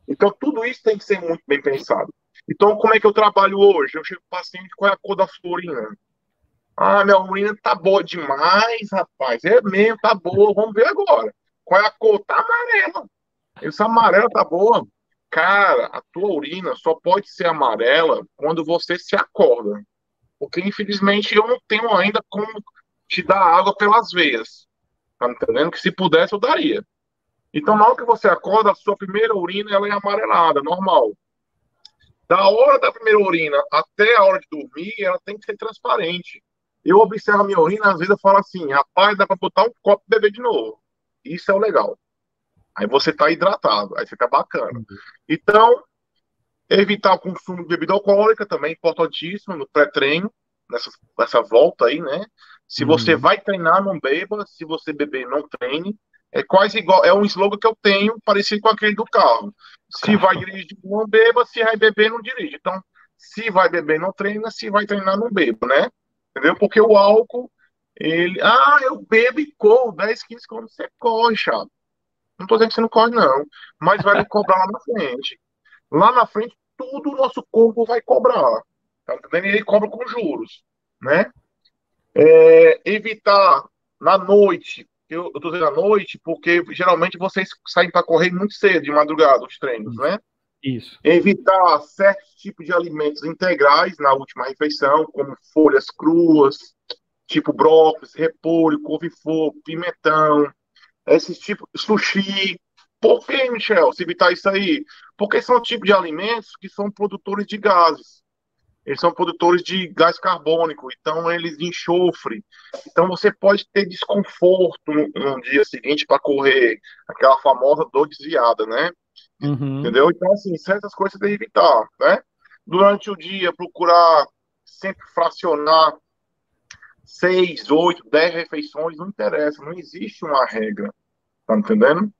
Então, tudo isso tem que ser muito bem pensado. Então, como é que eu trabalho hoje? Eu chego para o paciente, qual é a cor da urina? Ah, minha urina tá boa demais, rapaz. É mesmo, tá boa. Vamos ver agora. Qual é a cor? Tá amarela. Essa amarela tá boa. Cara, a tua urina só pode ser amarela quando você se acorda. Porque, infelizmente, eu não tenho ainda como te dar água pelas veias. Tá entendendo? Que se pudesse, eu daria. Então, na hora que você acorda, a sua primeira urina ela é amarelada, normal. Da hora da primeira urina até a hora de dormir, ela tem que ser transparente. Eu observo a minha urina, às vezes eu falo assim, rapaz, dá para botar um copo e beber de novo. Isso é o legal. Aí você tá hidratado, aí você tá bacana. Uhum. Então, evitar o consumo de bebida alcoólica também, importantíssimo no pré-treino, nessa, nessa volta aí, né? Se uhum. você vai treinar, não beba. Se você beber, não treine. É quase igual, é um slogan que eu tenho, parecido com aquele do carro. Se vai dirigir, não beba. Se vai beber, não dirige. Então, se vai beber, não treina. Se vai treinar, não beba, né? Entendeu? Porque o álcool, ele. Ah, eu bebo e corro 10, 15 quando você corre, chato. Não tô dizendo que você não corre, não. Mas vai cobrar lá na frente. Lá na frente, tudo o nosso corpo vai cobrar. Tá entendendo? E ele cobra com juros, né? É, evitar na noite, eu, eu tô dizendo à noite, porque geralmente vocês saem para correr muito cedo, de madrugada, os treinos, né? Isso. Evitar certos tipos de alimentos integrais na última refeição, como folhas cruas, tipo brócolis, repolho, couve-flor, pimentão, esses tipos, sushi. Por que, Michel, se evitar isso aí? Porque são tipos de alimentos que são produtores de gases eles são produtores de gás carbônico, então eles enxofre. Então você pode ter desconforto no, no dia seguinte para correr aquela famosa dor desviada, né? Uhum. Entendeu? Então, assim, certas coisas tem que evitar, né? Durante o dia, procurar sempre fracionar seis, oito, dez refeições, não interessa, não existe uma regra, tá entendendo?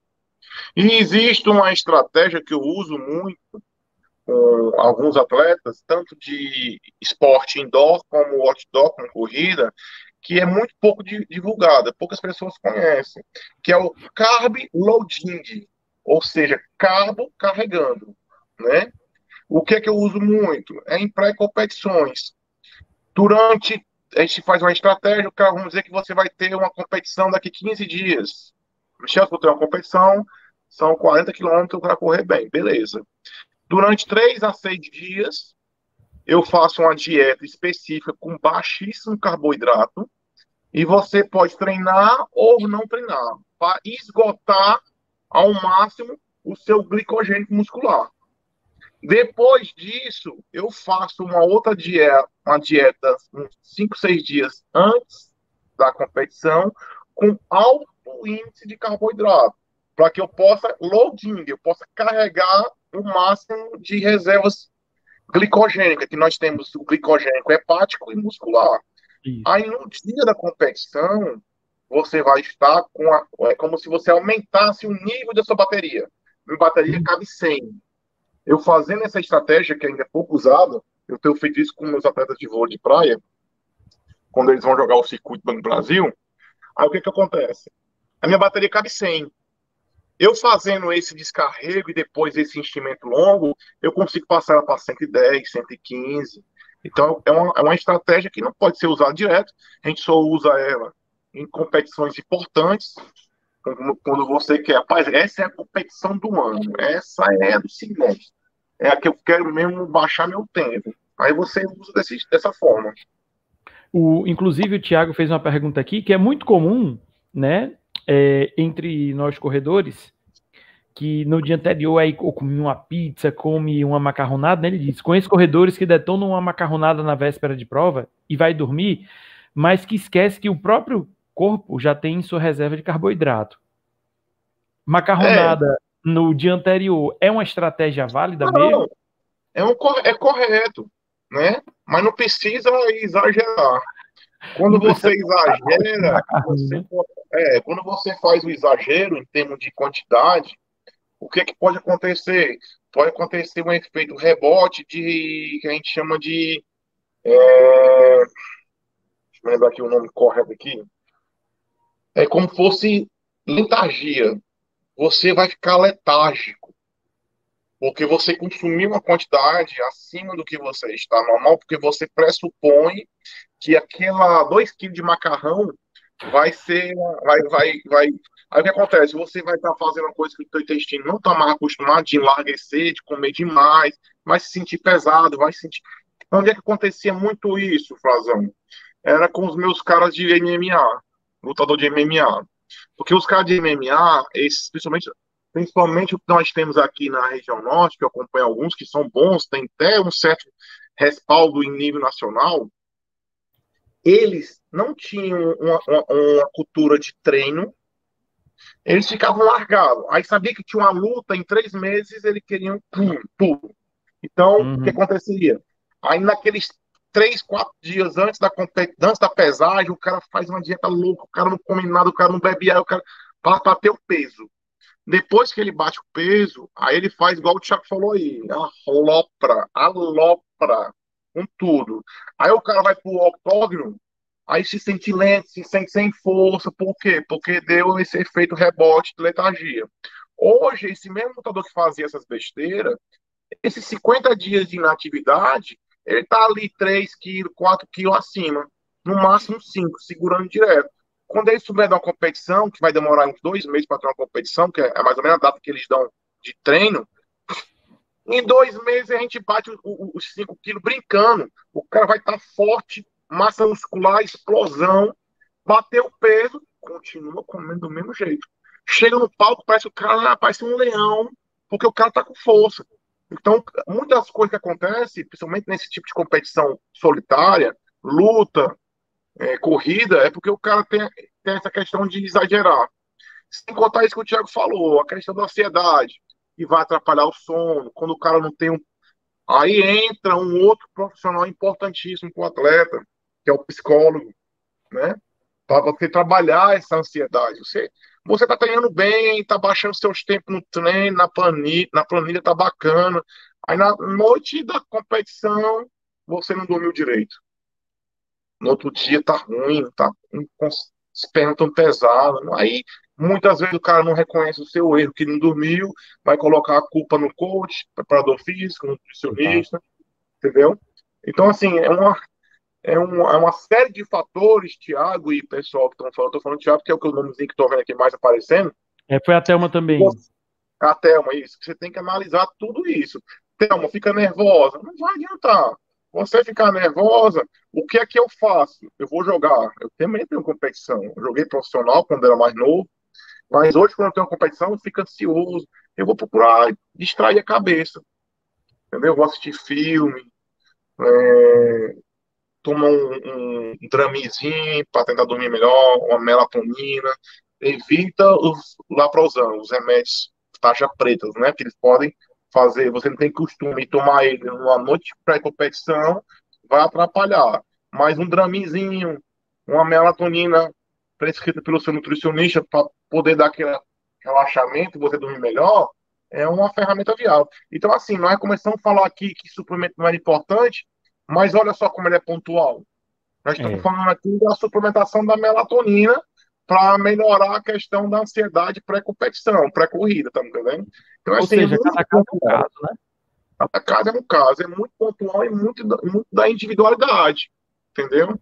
E existe uma estratégia que eu uso muito, com alguns atletas, tanto de esporte indoor como outdoor, como corrida, que é muito pouco divulgada, poucas pessoas conhecem, que é o carb loading, ou seja, carbo carregando, né? O que é que eu uso muito? É em pré-competições. Durante, a gente faz uma estratégia, vamos dizer que você vai ter uma competição daqui 15 dias. Michel, vou ter uma competição, são 40 quilômetros para correr bem, beleza. Durante três a seis dias, eu faço uma dieta específica com baixíssimo carboidrato e você pode treinar ou não treinar para esgotar ao máximo o seu glicogênio muscular. Depois disso, eu faço uma outra dieta, uma dieta uns 5, 6 dias antes da competição, com alto índice de carboidrato, para que eu possa loading, eu possa carregar o máximo de reservas glicogênicas, que nós temos o glicogênico hepático e muscular. Isso. Aí no dia da competição, você vai estar com a, é como se você aumentasse o nível da sua bateria. Minha bateria cabe 100. Eu fazendo essa estratégia, que ainda é pouco usada, eu tenho feito isso com meus atletas de vôlei de praia, quando eles vão jogar o circuito Banco Brasil. Aí o que que acontece? A minha bateria cabe 100. Eu fazendo esse descarrego e depois esse enchimento longo, eu consigo passar ela para 110, 115. Então, é uma, é uma estratégia que não pode ser usada direto, a gente só usa ela em competições importantes, quando você quer, rapaz, essa é a competição do ano, essa é do semestre, é a que eu quero mesmo baixar meu tempo. Aí você usa desse, dessa forma. O, inclusive, o Thiago fez uma pergunta aqui que é muito comum, né, é, entre nós corredores, que no dia anterior aí come uma pizza, come uma macarronada, né? Ele diz: conheço corredores que detonam uma macarronada na véspera de prova e vai dormir, mas que esquece que o próprio corpo já tem sua reserva de carboidrato. Macarronada é. no dia anterior é uma estratégia válida não, mesmo? É, um, é correto, né? Mas não precisa exagerar. Quando você exagera, você, né? é, quando você faz o exagero em termos de quantidade, o que, é que pode acontecer? Pode acontecer um efeito rebote de que a gente chama de. É, deixa eu lembrar aqui o nome correto aqui. É como fosse letargia. Você vai ficar letárgico. Porque você consumiu uma quantidade acima do que você está normal, porque você pressupõe que aquela 2 kg de macarrão vai ser. Vai, vai, vai, Aí o que acontece? Você vai estar tá fazendo uma coisa que o seu intestino não está mais acostumado de enlarguecer, de comer demais, vai se sentir pesado, vai se sentir. Onde é que acontecia muito isso, Frazão? Era com os meus caras de MMA, lutador de MMA. Porque os caras de MMA, esses, principalmente, principalmente o que nós temos aqui na região norte, que eu acompanho alguns que são bons, tem até um certo respaldo em nível nacional, eles não tinham uma, uma, uma cultura de treino eles ficavam largados. Aí sabia que tinha uma luta em três meses, eles queriam pum, tudo. Então, uhum. o que aconteceria? Aí naqueles três, quatro dias antes da antes da pesagem, o cara faz uma dieta louca, o cara não come nada, o cara não bebe água, o cara para bater o peso. Depois que ele bate o peso, aí ele faz igual o Thiago falou aí, alopra, alopra, com tudo. Aí o cara vai pro octógono, aí se sente lento, se sente sem força, por quê? Porque deu esse efeito rebote de letargia. Hoje, esse mesmo lutador que fazia essas besteiras, esses 50 dias de inatividade, ele tá ali 3 quilos, 4 quilos acima, no máximo 5, segurando direto. Quando ele souber dar uma competição, que vai demorar uns dois meses para ter uma competição, que é mais ou menos a data que eles dão de treino, em dois meses a gente bate os 5 quilos brincando. O cara vai estar tá forte, massa muscular, explosão, bateu o peso, continua comendo do mesmo jeito. Chega no palco, parece o cara parece um leão, porque o cara tá com força. Então, muitas coisas que acontecem, principalmente nesse tipo de competição solitária, luta, é, corrida, é porque o cara tem, tem essa questão de exagerar. Sem contar isso que o Thiago falou, a questão da ansiedade, que vai atrapalhar o sono, quando o cara não tem um. Aí entra um outro profissional importantíssimo para o atleta, que é o psicólogo, né? Para você trabalhar essa ansiedade. Você você está treinando bem, está baixando seus tempos no treino, na planilha, na planilha está bacana. Aí na noite da competição você não dormiu direito. No outro dia tá ruim, tá com as pernas tão pesadas. Aí muitas vezes o cara não reconhece o seu erro que não dormiu, vai colocar a culpa no coach, preparador físico, nutricionista, entendeu? Então assim é uma é, um, é uma série de fatores, Tiago e pessoal que estão falando, estou falando Tiago, que é o que o nomezinho que estou vendo aqui mais aparecendo. É, foi a Thelma também. A Thelma, isso. Você tem que analisar tudo isso. Thelma, fica nervosa. Não vai adiantar. Você ficar nervosa, o que é que eu faço? Eu vou jogar. Eu também tenho competição. Eu joguei profissional quando era mais novo, mas hoje, quando eu tenho competição, eu fico ansioso. Eu vou procurar distrair a cabeça. Entendeu? Eu vou assistir filme. É, toma um, um, dramizinho para tentar dormir melhor, uma melatonina, evita os laprosan, os remédios taxa pretas, né? Que eles podem fazer, você não tem costume de tomar ele numa noite pré-competição, vai atrapalhar. Mas um dramizinho, uma melatonina prescrita pelo seu nutricionista para poder dar aquele relaxamento, você dormir melhor, é uma ferramenta viável. Então, assim, nós começamos a falar aqui que suplemento não era importante, mas olha só como ele é pontual. Nós estamos é. falando aqui da suplementação da melatonina para melhorar a questão da ansiedade pré-competição, pré-corrida, tá entendendo? Então, Ou assim, seja, cada caso é um caso, né? Cada caso é um caso, é muito pontual e muito, muito da individualidade, entendeu?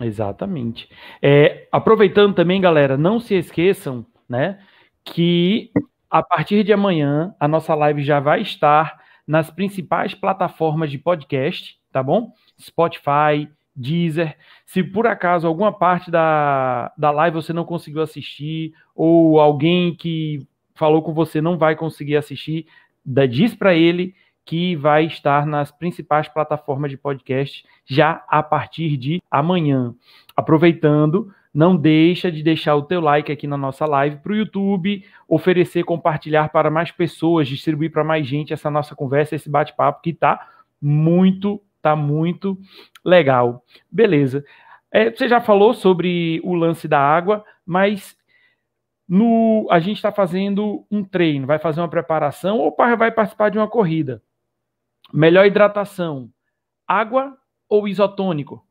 Exatamente. É, aproveitando também, galera, não se esqueçam, né, que a partir de amanhã a nossa live já vai estar nas principais plataformas de podcast, tá bom? Spotify, Deezer. Se por acaso alguma parte da, da live você não conseguiu assistir, ou alguém que falou com você não vai conseguir assistir, diz para ele que vai estar nas principais plataformas de podcast já a partir de amanhã. Aproveitando, não deixa de deixar o teu like aqui na nossa live para o YouTube, oferecer, compartilhar para mais pessoas, distribuir para mais gente essa nossa conversa, esse bate-papo que está muito, tá muito legal. Beleza. É, você já falou sobre o lance da água, mas no, a gente está fazendo um treino, vai fazer uma preparação ou vai participar de uma corrida. Melhor hidratação: água ou isotônico?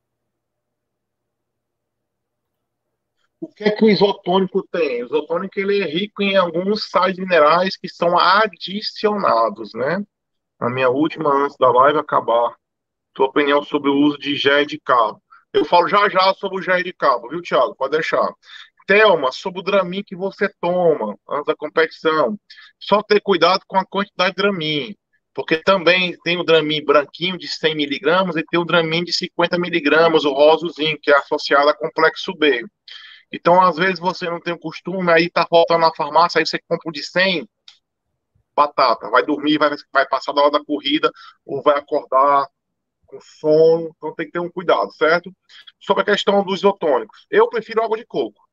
O que é que o isotônico tem? O isotônico ele é rico em alguns sais minerais que são adicionados, né? A minha última, antes da live acabar, tua opinião sobre o uso de gel de cabo. Eu falo já já sobre o gel de cabo, viu, Thiago? Pode deixar. Thelma, sobre o Dramin que você toma antes da competição. Só ter cuidado com a quantidade de Dramin porque também tem o Dramin branquinho de 100 miligramas e tem o Dramin de 50 miligramas, o rosozinho, que é associado a complexo B. Então, às vezes, você não tem o costume, aí tá faltando na farmácia, aí você compra de 100, batata, vai dormir, vai, vai passar da hora da corrida, ou vai acordar com sono, então tem que ter um cuidado, certo? Sobre a questão dos isotônicos, eu prefiro água de coco.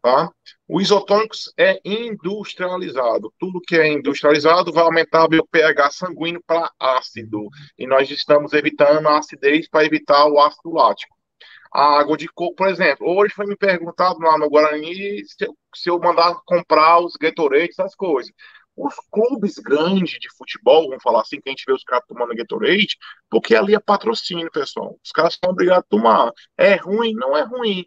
Tá? O isotônicos é industrializado. Tudo que é industrializado vai aumentar o pH sanguíneo para ácido. E nós estamos evitando a acidez para evitar o ácido lático. A água de coco, por exemplo, hoje foi me perguntado lá no Guarani se eu, se eu mandar comprar os Gatorade, essas coisas. Os clubes grandes de futebol, vamos falar assim, que a gente vê os caras tomando Gatorade, porque ali é patrocínio, pessoal. Os caras são obrigados a tomar. É ruim? Não é ruim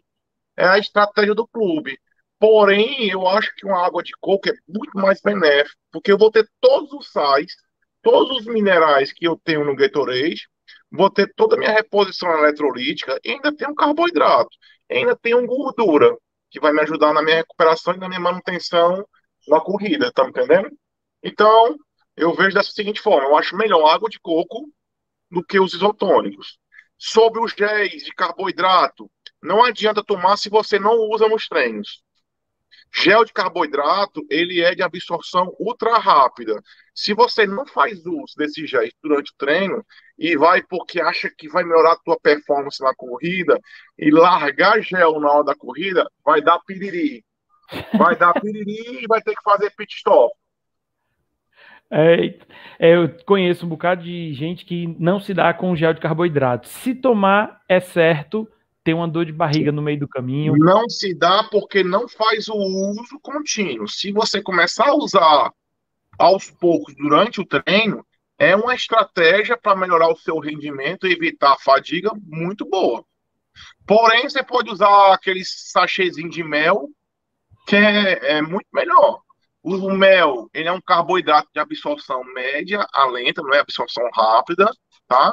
é a estratégia do clube. Porém, eu acho que uma água de coco é muito mais benéfica, porque eu vou ter todos os sais, todos os minerais que eu tenho no Gatorade, vou ter toda a minha reposição eletrolítica e ainda tenho carboidrato, ainda tenho gordura, que vai me ajudar na minha recuperação e na minha manutenção na corrida, tá me entendendo? Então, eu vejo dessa seguinte forma, eu acho melhor água de coco do que os isotônicos. Sobre os géis de carboidrato, não adianta tomar se você não usa nos treinos. Gel de carboidrato, ele é de absorção ultra rápida. Se você não faz uso desse gel durante o treino e vai porque acha que vai melhorar a tua performance na corrida e largar gel na hora da corrida, vai dar piriri. Vai dar piriri e vai ter que fazer pit stop. É, é, eu conheço um bocado de gente que não se dá com gel de carboidrato. Se tomar, é certo, tem uma dor de barriga no meio do caminho. Não se dá porque não faz o uso contínuo. Se você começar a usar aos poucos durante o treino, é uma estratégia para melhorar o seu rendimento e evitar a fadiga muito boa. Porém, você pode usar aquele sachêzinho de mel, que é, é muito melhor. O mel, ele é um carboidrato de absorção média a lenta, não é absorção rápida, tá?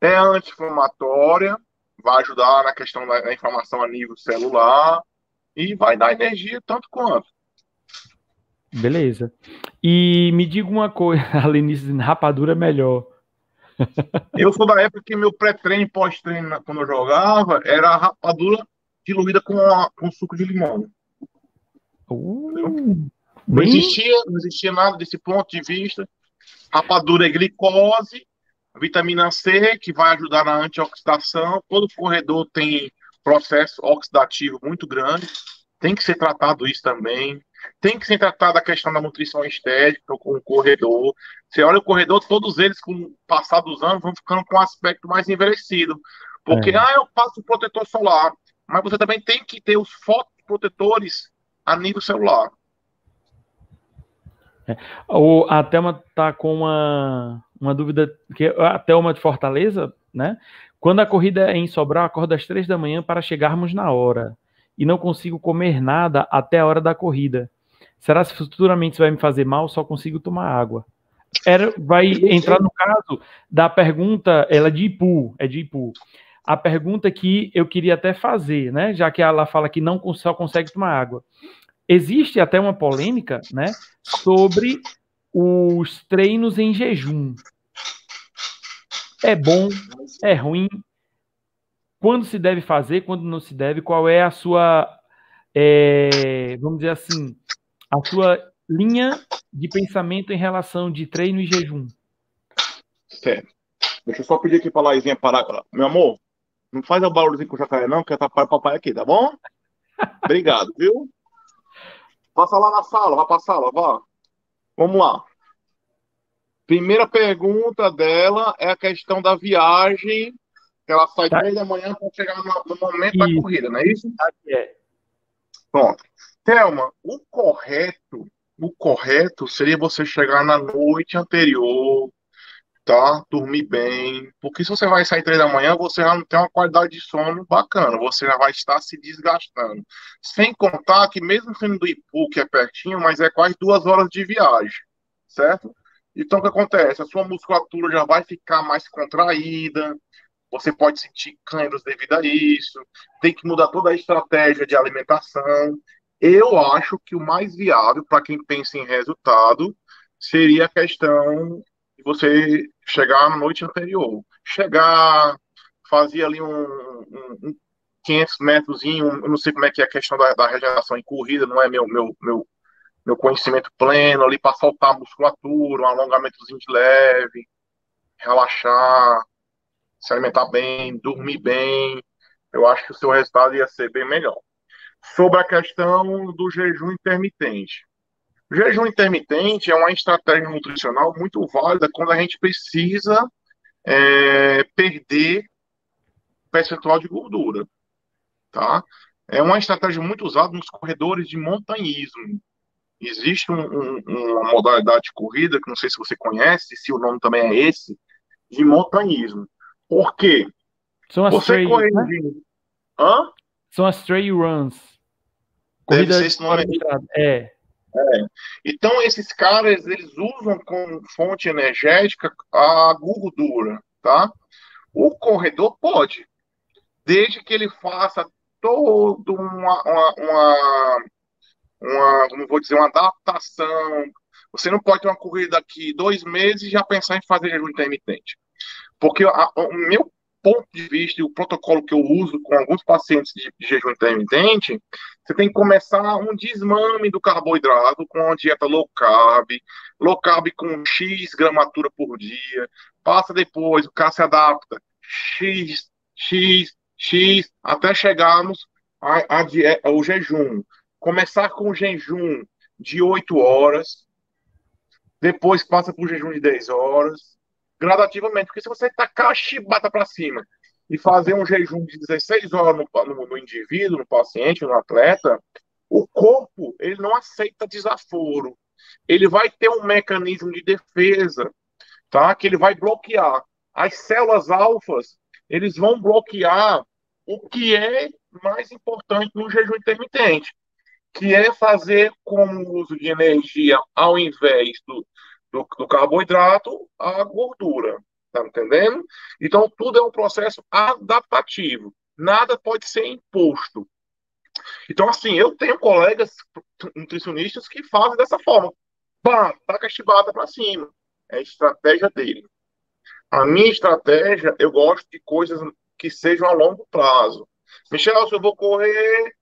É anti-inflamatória, vai ajudar na questão da informação a nível celular e vai dar energia tanto quanto. Beleza. E me diga uma coisa, (laughs) a Lenice, rapadura é melhor. (laughs) Eu sou da época que meu pré-treino e pós-treino, quando eu jogava, era rapadura diluída com, a, com suco de limão. Uh, não, existia, não existia nada desse ponto de vista. Rapadura é glicose, vitamina C, que vai ajudar na antioxidação. Todo corredor tem processo oxidativo muito grande. Tem que ser tratado isso também. Tem que ser tratado a questão da nutrição estética com o corredor. Você olha o corredor, todos eles, com o passar dos anos, vão ficando com um aspecto mais envelhecido. Porque, é. ah, eu passo protetor solar. Mas você também tem que ter os fotoprotetores a nível celular. É. O, a Thelma tá com uma, uma dúvida, que a Thelma de Fortaleza, né? Quando a corrida é em Sobral, acordo às três da manhã para chegarmos na hora. E não consigo comer nada até a hora da corrida. Será que futuramente isso vai me fazer mal? Só consigo tomar água. Era, vai entrar no caso da pergunta, ela é de Ipu, é de Ipu. A pergunta que eu queria até fazer, né? Já que ela fala que não só consegue tomar água. Existe até uma polêmica, né? Sobre os treinos em jejum. É bom, é ruim? Quando se deve fazer, quando não se deve? Qual é a sua, é, vamos dizer assim, a sua linha de pensamento em relação de treino e jejum? Certo. Deixa eu só pedir aqui pra Laizinha parar. Meu amor, não faz o barulhozinho com o jacaré, não, que atrapalha o papai aqui, tá bom? (laughs) Obrigado, viu? Passa lá na sala, vai pra sala, vá. Vamos lá. Primeira pergunta dela é a questão da viagem, que ela sai tá. três da manhã para chegar no, no momento isso. da corrida, não é isso? É. Pronto. Thelma, o correto, o correto seria você chegar na noite anterior, tá? Dormir bem. Porque se você vai sair três da manhã, você já não tem uma qualidade de sono bacana. Você já vai estar se desgastando. Sem contar que mesmo sendo do Ipu, que é pertinho, mas é quase duas horas de viagem, certo? Então, o que acontece? A sua musculatura já vai ficar mais contraída, você pode sentir cãibras devido a isso, tem que mudar toda a estratégia de alimentação. Eu acho que o mais viável para quem pensa em resultado seria a questão de você chegar na noite anterior. Chegar, fazer ali um, um, um 500 metros, eu não sei como é que é a questão da, da regeneração em corrida, não é meu, meu, meu, meu conhecimento pleno ali para soltar a musculatura, um alongamentozinho de leve, relaxar, se alimentar bem, dormir bem. Eu acho que o seu resultado ia ser bem melhor. Sobre a questão do jejum intermitente. O jejum intermitente é uma estratégia nutricional muito válida quando a gente precisa é, perder percentual de gordura, tá? É uma estratégia muito usada nos corredores de montanhismo, existe um, um, uma modalidade de corrida, que não sei se você conhece, se o nome também é esse, de montanhismo. Por quê? São as você corre... né? Hã? São as trail runs. Corrida Deve ser esse nome é. é. Então, esses caras, eles usam como fonte energética a gordura, tá? O corredor pode, desde que ele faça toda uma, uma, uma uma, como vou dizer, uma adaptação. Você não pode ter uma corrida daqui dois meses e já pensar em fazer jejum intermitente. Porque a, o meu ponto de vista e o protocolo que eu uso com alguns pacientes de, de jejum intermitente, você tem que começar um desmame do carboidrato com uma dieta low carb, low carb com X gramatura por dia, passa depois, o cara se adapta, X, X, X, até chegarmos a, a ao jejum. Começar com o jejum de 8 horas, depois passa para o jejum de 10 horas, gradativamente, porque se você tacar a chibata para cima e fazer um jejum de 16 horas no, no, no, indivíduo, no paciente, no atleta, o corpo ele não aceita desaforo. Ele vai ter um mecanismo de defesa, tá? Que ele vai bloquear. As células alfas, eles vão bloquear o que é mais importante no jejum intermitente, que é fazer com o uso de energia, ao invés do, do, do carboidrato, a gordura. Tá entendendo? Então, tudo é um processo adaptativo. Nada pode ser imposto. Então, assim, eu tenho colegas nutricionistas que fazem dessa forma. Pá, taca a chibata para cima. É a estratégia dele. A minha estratégia, eu gosto de coisas que sejam a longo prazo. Michel, se eu vou correr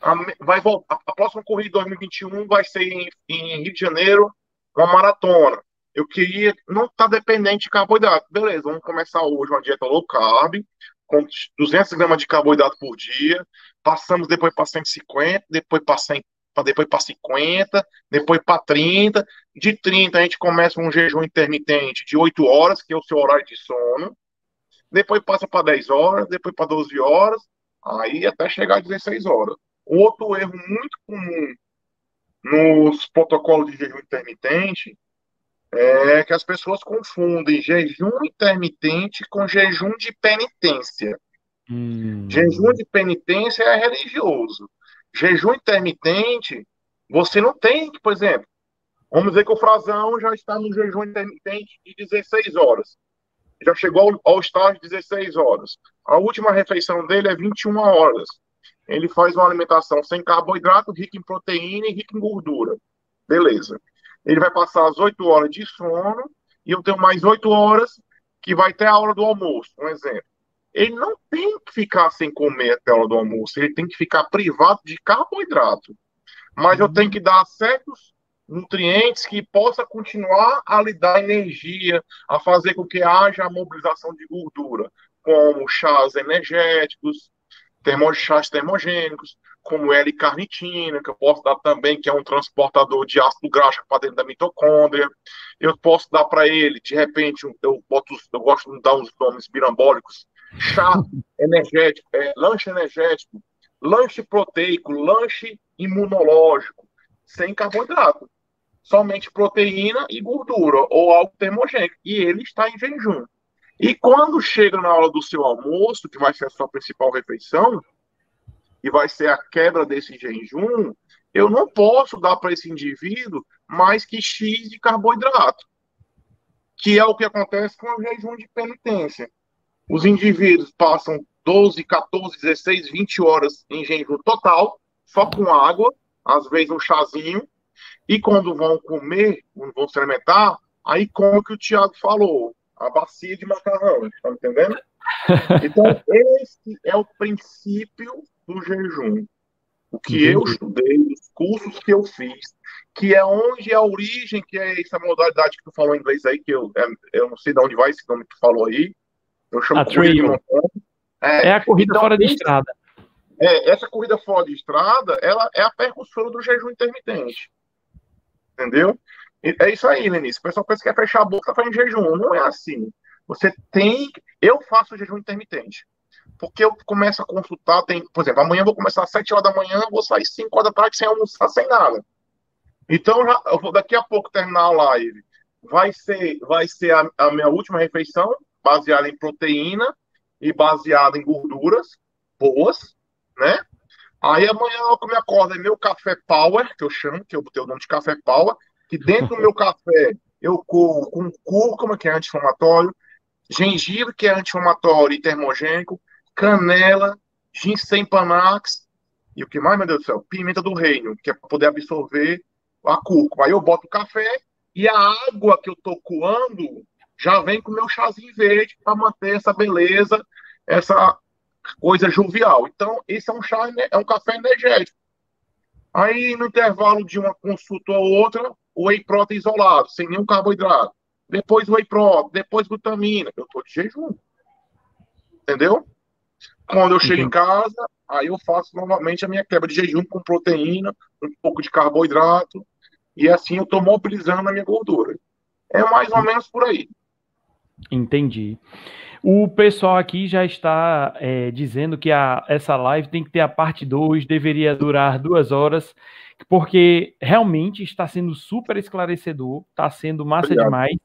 a, vai voltar, a próxima corrida de 2021 vai ser em, em, Rio de Janeiro, uma maratona. Eu queria não estar tá dependente de carboidrato. Beleza, vamos começar hoje uma dieta low carb, com 200 gramas de carboidrato por dia. Passamos depois para 150, depois para 100, depois para 50, depois para 30. De 30 a gente começa um jejum intermitente de 8 horas, que é o seu horário de sono. Depois passa para 10 horas, depois para 12 horas, aí até chegar a 16 horas. Outro erro muito comum nos protocolos de jejum intermitente é que as pessoas confundem jejum intermitente com jejum de penitência. Hum. Jejum de penitência é religioso. Jejum intermitente, você não tem, por exemplo, vamos dizer que o Frazão já está no jejum intermitente de 16 horas. Já chegou ao, ao estágio de 16 horas. A última refeição dele é 21 horas. Ele faz uma alimentação sem carboidrato, rica em proteína e rica em gordura. Beleza. Ele vai passar as 8 horas de sono e eu tenho mais 8 horas que vai ter a hora do almoço, um exemplo. Ele não tem que ficar sem comer até a hora do almoço, ele tem que ficar privado de carboidrato. Mas eu tenho que dar certos nutrientes que possa continuar a lhe dar energia, a fazer com que haja a mobilização de gordura, como chás energéticos, termochás termogênicos, como L-carnitina, que eu posso dar também, que é um transportador de ácido graxo para dentro da mitocôndria. Eu posso dar para ele, de repente, eu, boto, eu gosto de dar uns nomes birambólicos, chá (laughs) energético, é, lanche energético, lanche proteico, lanche imunológico, sem carboidrato. Somente proteína e gordura, ou algo termogênico. E ele está em jejum. E quando chega na hora do seu almoço, que vai ser a sua principal refeição, e vai ser a quebra desse jejum, eu não posso dar para esse indivíduo mais que X de carboidrato, que é o que acontece com o jejum de penitência. Os indivíduos passam 12, 14, 16, 20 horas em jejum total, só com água, às vezes um chazinho, e quando vão comer, quando vão se alimentar, aí como que o Tiago falou, a bacia de macarrão, tá entendendo? (laughs) Então, esse é o princípio do jejum. O que Entendi. eu estudei, os cursos que eu fiz, que é onde é a origem, que é essa modalidade que tu falou em inglês aí, que eu, é, eu não sei de onde vai esse nome que tu falou aí. Eu chamo a corrida é, é, a corrida então, fora de estrada. É, essa corrida fora de estrada, ela é a percussora do jejum intermitente. Entendeu? É isso aí, Lenice. O pessoal pensa que é fechar a boca, tá fazendo jejum. Não é assim. Você tem. Eu faço jejum intermitente. Porque eu começo a consultar, tem, por exemplo, amanhã eu vou começar às 7 horas da manhã, vou sair 5 horas da tarde sem almoçar, sem nada. Então, já, eu vou daqui a pouco terminar a live. Vai ser, vai ser a, a minha última refeição, baseada em proteína e baseada em gorduras boas, né? Aí amanhã, eu me acordo, é meu café power, que eu chamo, que eu botei o nome de café power, que dentro do meu café eu corro com cúrcuma, que é anti-inflamatório, gengibre, que é anti-inflamatório e termogênico, canela, ginseng panax e o que mais, meu Deus do céu? Pimenta do reino, que é para poder absorver a cúrcuma. Aí eu boto o café e a água que eu tô coando já vem com o meu chazinho verde para manter essa beleza, essa coisa jovial. Então, esse é um chá, é um café energético. Aí, no intervalo de uma consulta ou outra, o whey protein isolado, sem nenhum carboidrato. Depois whey protein, depois glutamina. Eu tô de jejum. Entendeu? Quando eu chego em casa, aí eu faço novamente a minha quebra de jejum com proteína, um pouco de carboidrato, e assim eu estou mobilizando a minha gordura. É mais ou menos por aí. Entendi. O pessoal aqui já está é, dizendo que a, essa live tem que ter a parte 2, deveria durar duas horas, porque realmente está sendo super esclarecedor, está sendo massa Obrigado. demais,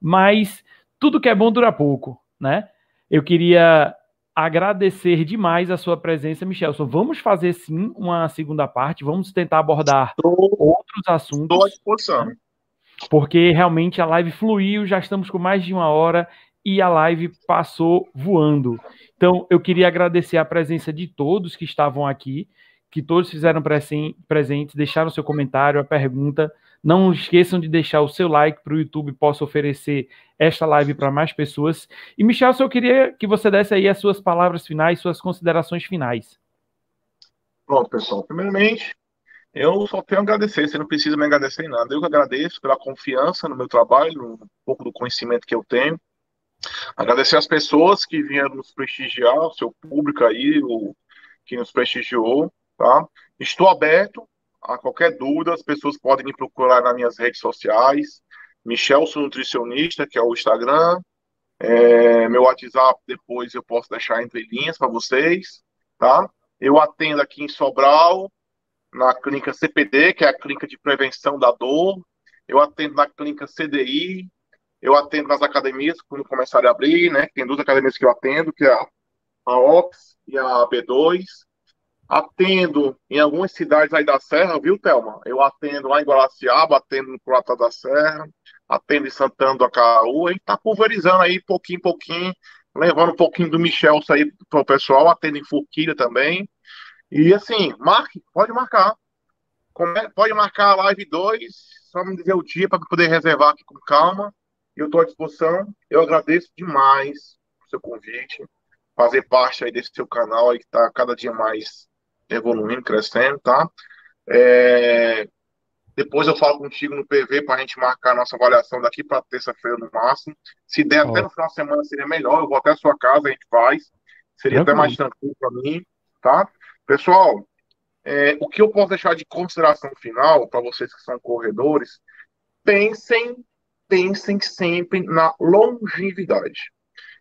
mas tudo que é bom dura pouco, né? Eu queria agradecer demais a sua presença, Michelson. Vamos fazer sim uma segunda parte, vamos tentar abordar estou, outros assuntos. Estou à disposição. Porque realmente a live fluiu, já estamos com mais de uma hora e a live passou voando. Então, eu queria agradecer a presença de todos que estavam aqui, que todos fizeram presentes, deixaram seu comentário, a pergunta. Não esqueçam de deixar o seu like para o YouTube possa oferecer esta live para mais pessoas. E, Michel, eu queria que você desse aí as suas palavras finais, suas considerações finais. Pronto, pessoal. Primeiramente, eu só tenho a agradecer. Você não precisa me agradecer em nada. Eu que agradeço pela confiança no meu trabalho, um pouco do conhecimento que eu tenho. Agradecer as pessoas que vieram nos prestigiar, o seu público aí, o que nos prestigiou, tá? Estou aberto a qualquer dúvida, as pessoas podem me procurar nas minhas redes sociais, Michelson Nutricionista, que é o Instagram, é, meu WhatsApp depois eu posso deixar entre linhas para vocês, tá? Eu atendo aqui em Sobral, na clínica CPD, que é a clínica de prevenção da dor. eu atendo na clínica CDI, eu atendo nas academias, quando começarem a abrir, né? Tem duas academias que eu atendo, que é a, a OPS e a B2. Atendo em algumas cidades aí da Serra, viu, Thelma? Eu atendo lá em Guaraciaba, atendo no Croata da Serra, atendo em Santana do Acaú, a tá pulverizando aí pouquinho em pouquinho, levando um pouquinho do Michel aí para o pessoal, atendo em Forquilha também. E assim, marque, pode marcar. Pode marcar a live 2, só me dizer o dia para poder reservar aqui com calma. Eu estou à disposição. Eu agradeço demais o seu convite, fazer parte aí desse seu canal aí que está cada dia mais evoluindo, crescendo, tá? É... Depois eu falo contigo no PV para a gente marcar a nossa avaliação daqui para terça-feira no máximo. Se der oh. até no final de semana seria melhor. Eu vou até a sua casa, a gente faz. Seria até mais tranquilo para mim, tá? Pessoal, é, o que eu posso deixar de consideração final para vocês que são corredores, pensem, pensem sempre na longevidade.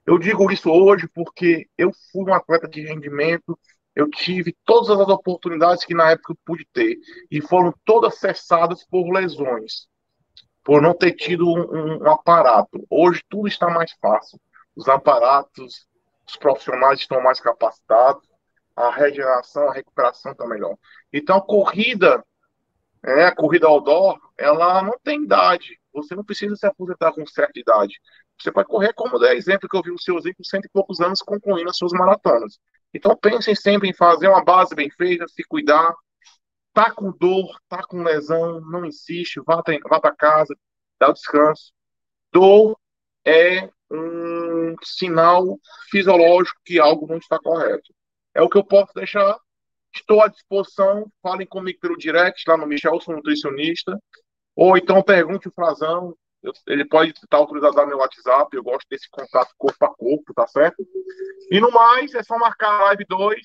Eu digo isso hoje porque eu fui um atleta de rendimento, eu tive todas as oportunidades que na época eu pude ter e foram todas cessadas por lesões, por não ter tido um, um aparato. Hoje tudo está mais fácil. Os aparatos, os profissionais estão mais capacitados a regeneração, a recuperação está melhor. Então, a corrida, é, a corrida outdoor, ela não tem idade. Você não precisa se aposentar com certa idade. Você pode correr como der exemplo que eu vi o seu com cento e poucos anos concluindo as suas maratonas. Então, pensem sempre em fazer uma base bem feita, se cuidar. Tá com dor, tá com lesão, não insiste, vá, vá para casa, dá o descanso. Dor é um sinal fisiológico que algo não está correto. É o que eu posso deixar. Estou à disposição. Falem comigo pelo direct lá no Michelson Nutricionista. Ou então pergunte o Frazão. Ele pode estar autorizado no meu WhatsApp. Eu gosto desse contato corpo a corpo, tá certo? E no mais, é só marcar a live 2,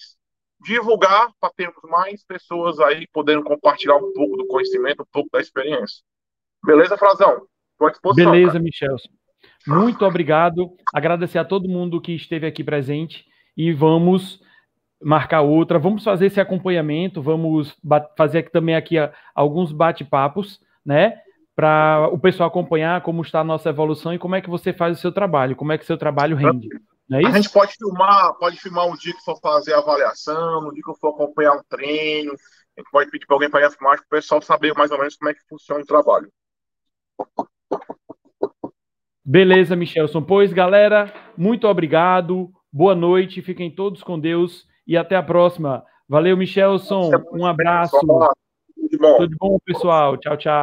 divulgar para termos mais pessoas aí podendo compartilhar um pouco do conhecimento, um pouco da experiência. Beleza, Frazão? Estou à disposição. Beleza, cara. Michelson. Muito obrigado. Agradecer a todo mundo que esteve aqui presente e vamos marcar outra. Vamos fazer esse acompanhamento, vamos fazer aqui, também aqui alguns bate-papos, né? Para o pessoal acompanhar como está a nossa evolução e como é que você faz o seu trabalho, como é que seu trabalho rende. É? A gente pode filmar, pode filmar um dia que for fazer a avaliação, um dia que for acompanhar um treino, a gente pode pedir para alguém para filmar para o pessoal saber mais ou menos como é que funciona o trabalho. Beleza, Michelson. Pois, galera, muito obrigado. Boa noite. Fiquem todos com Deus e até a próxima. Valeu, Michelson. Um abraço. Tudo de bom, pessoal. Tchau, tchau.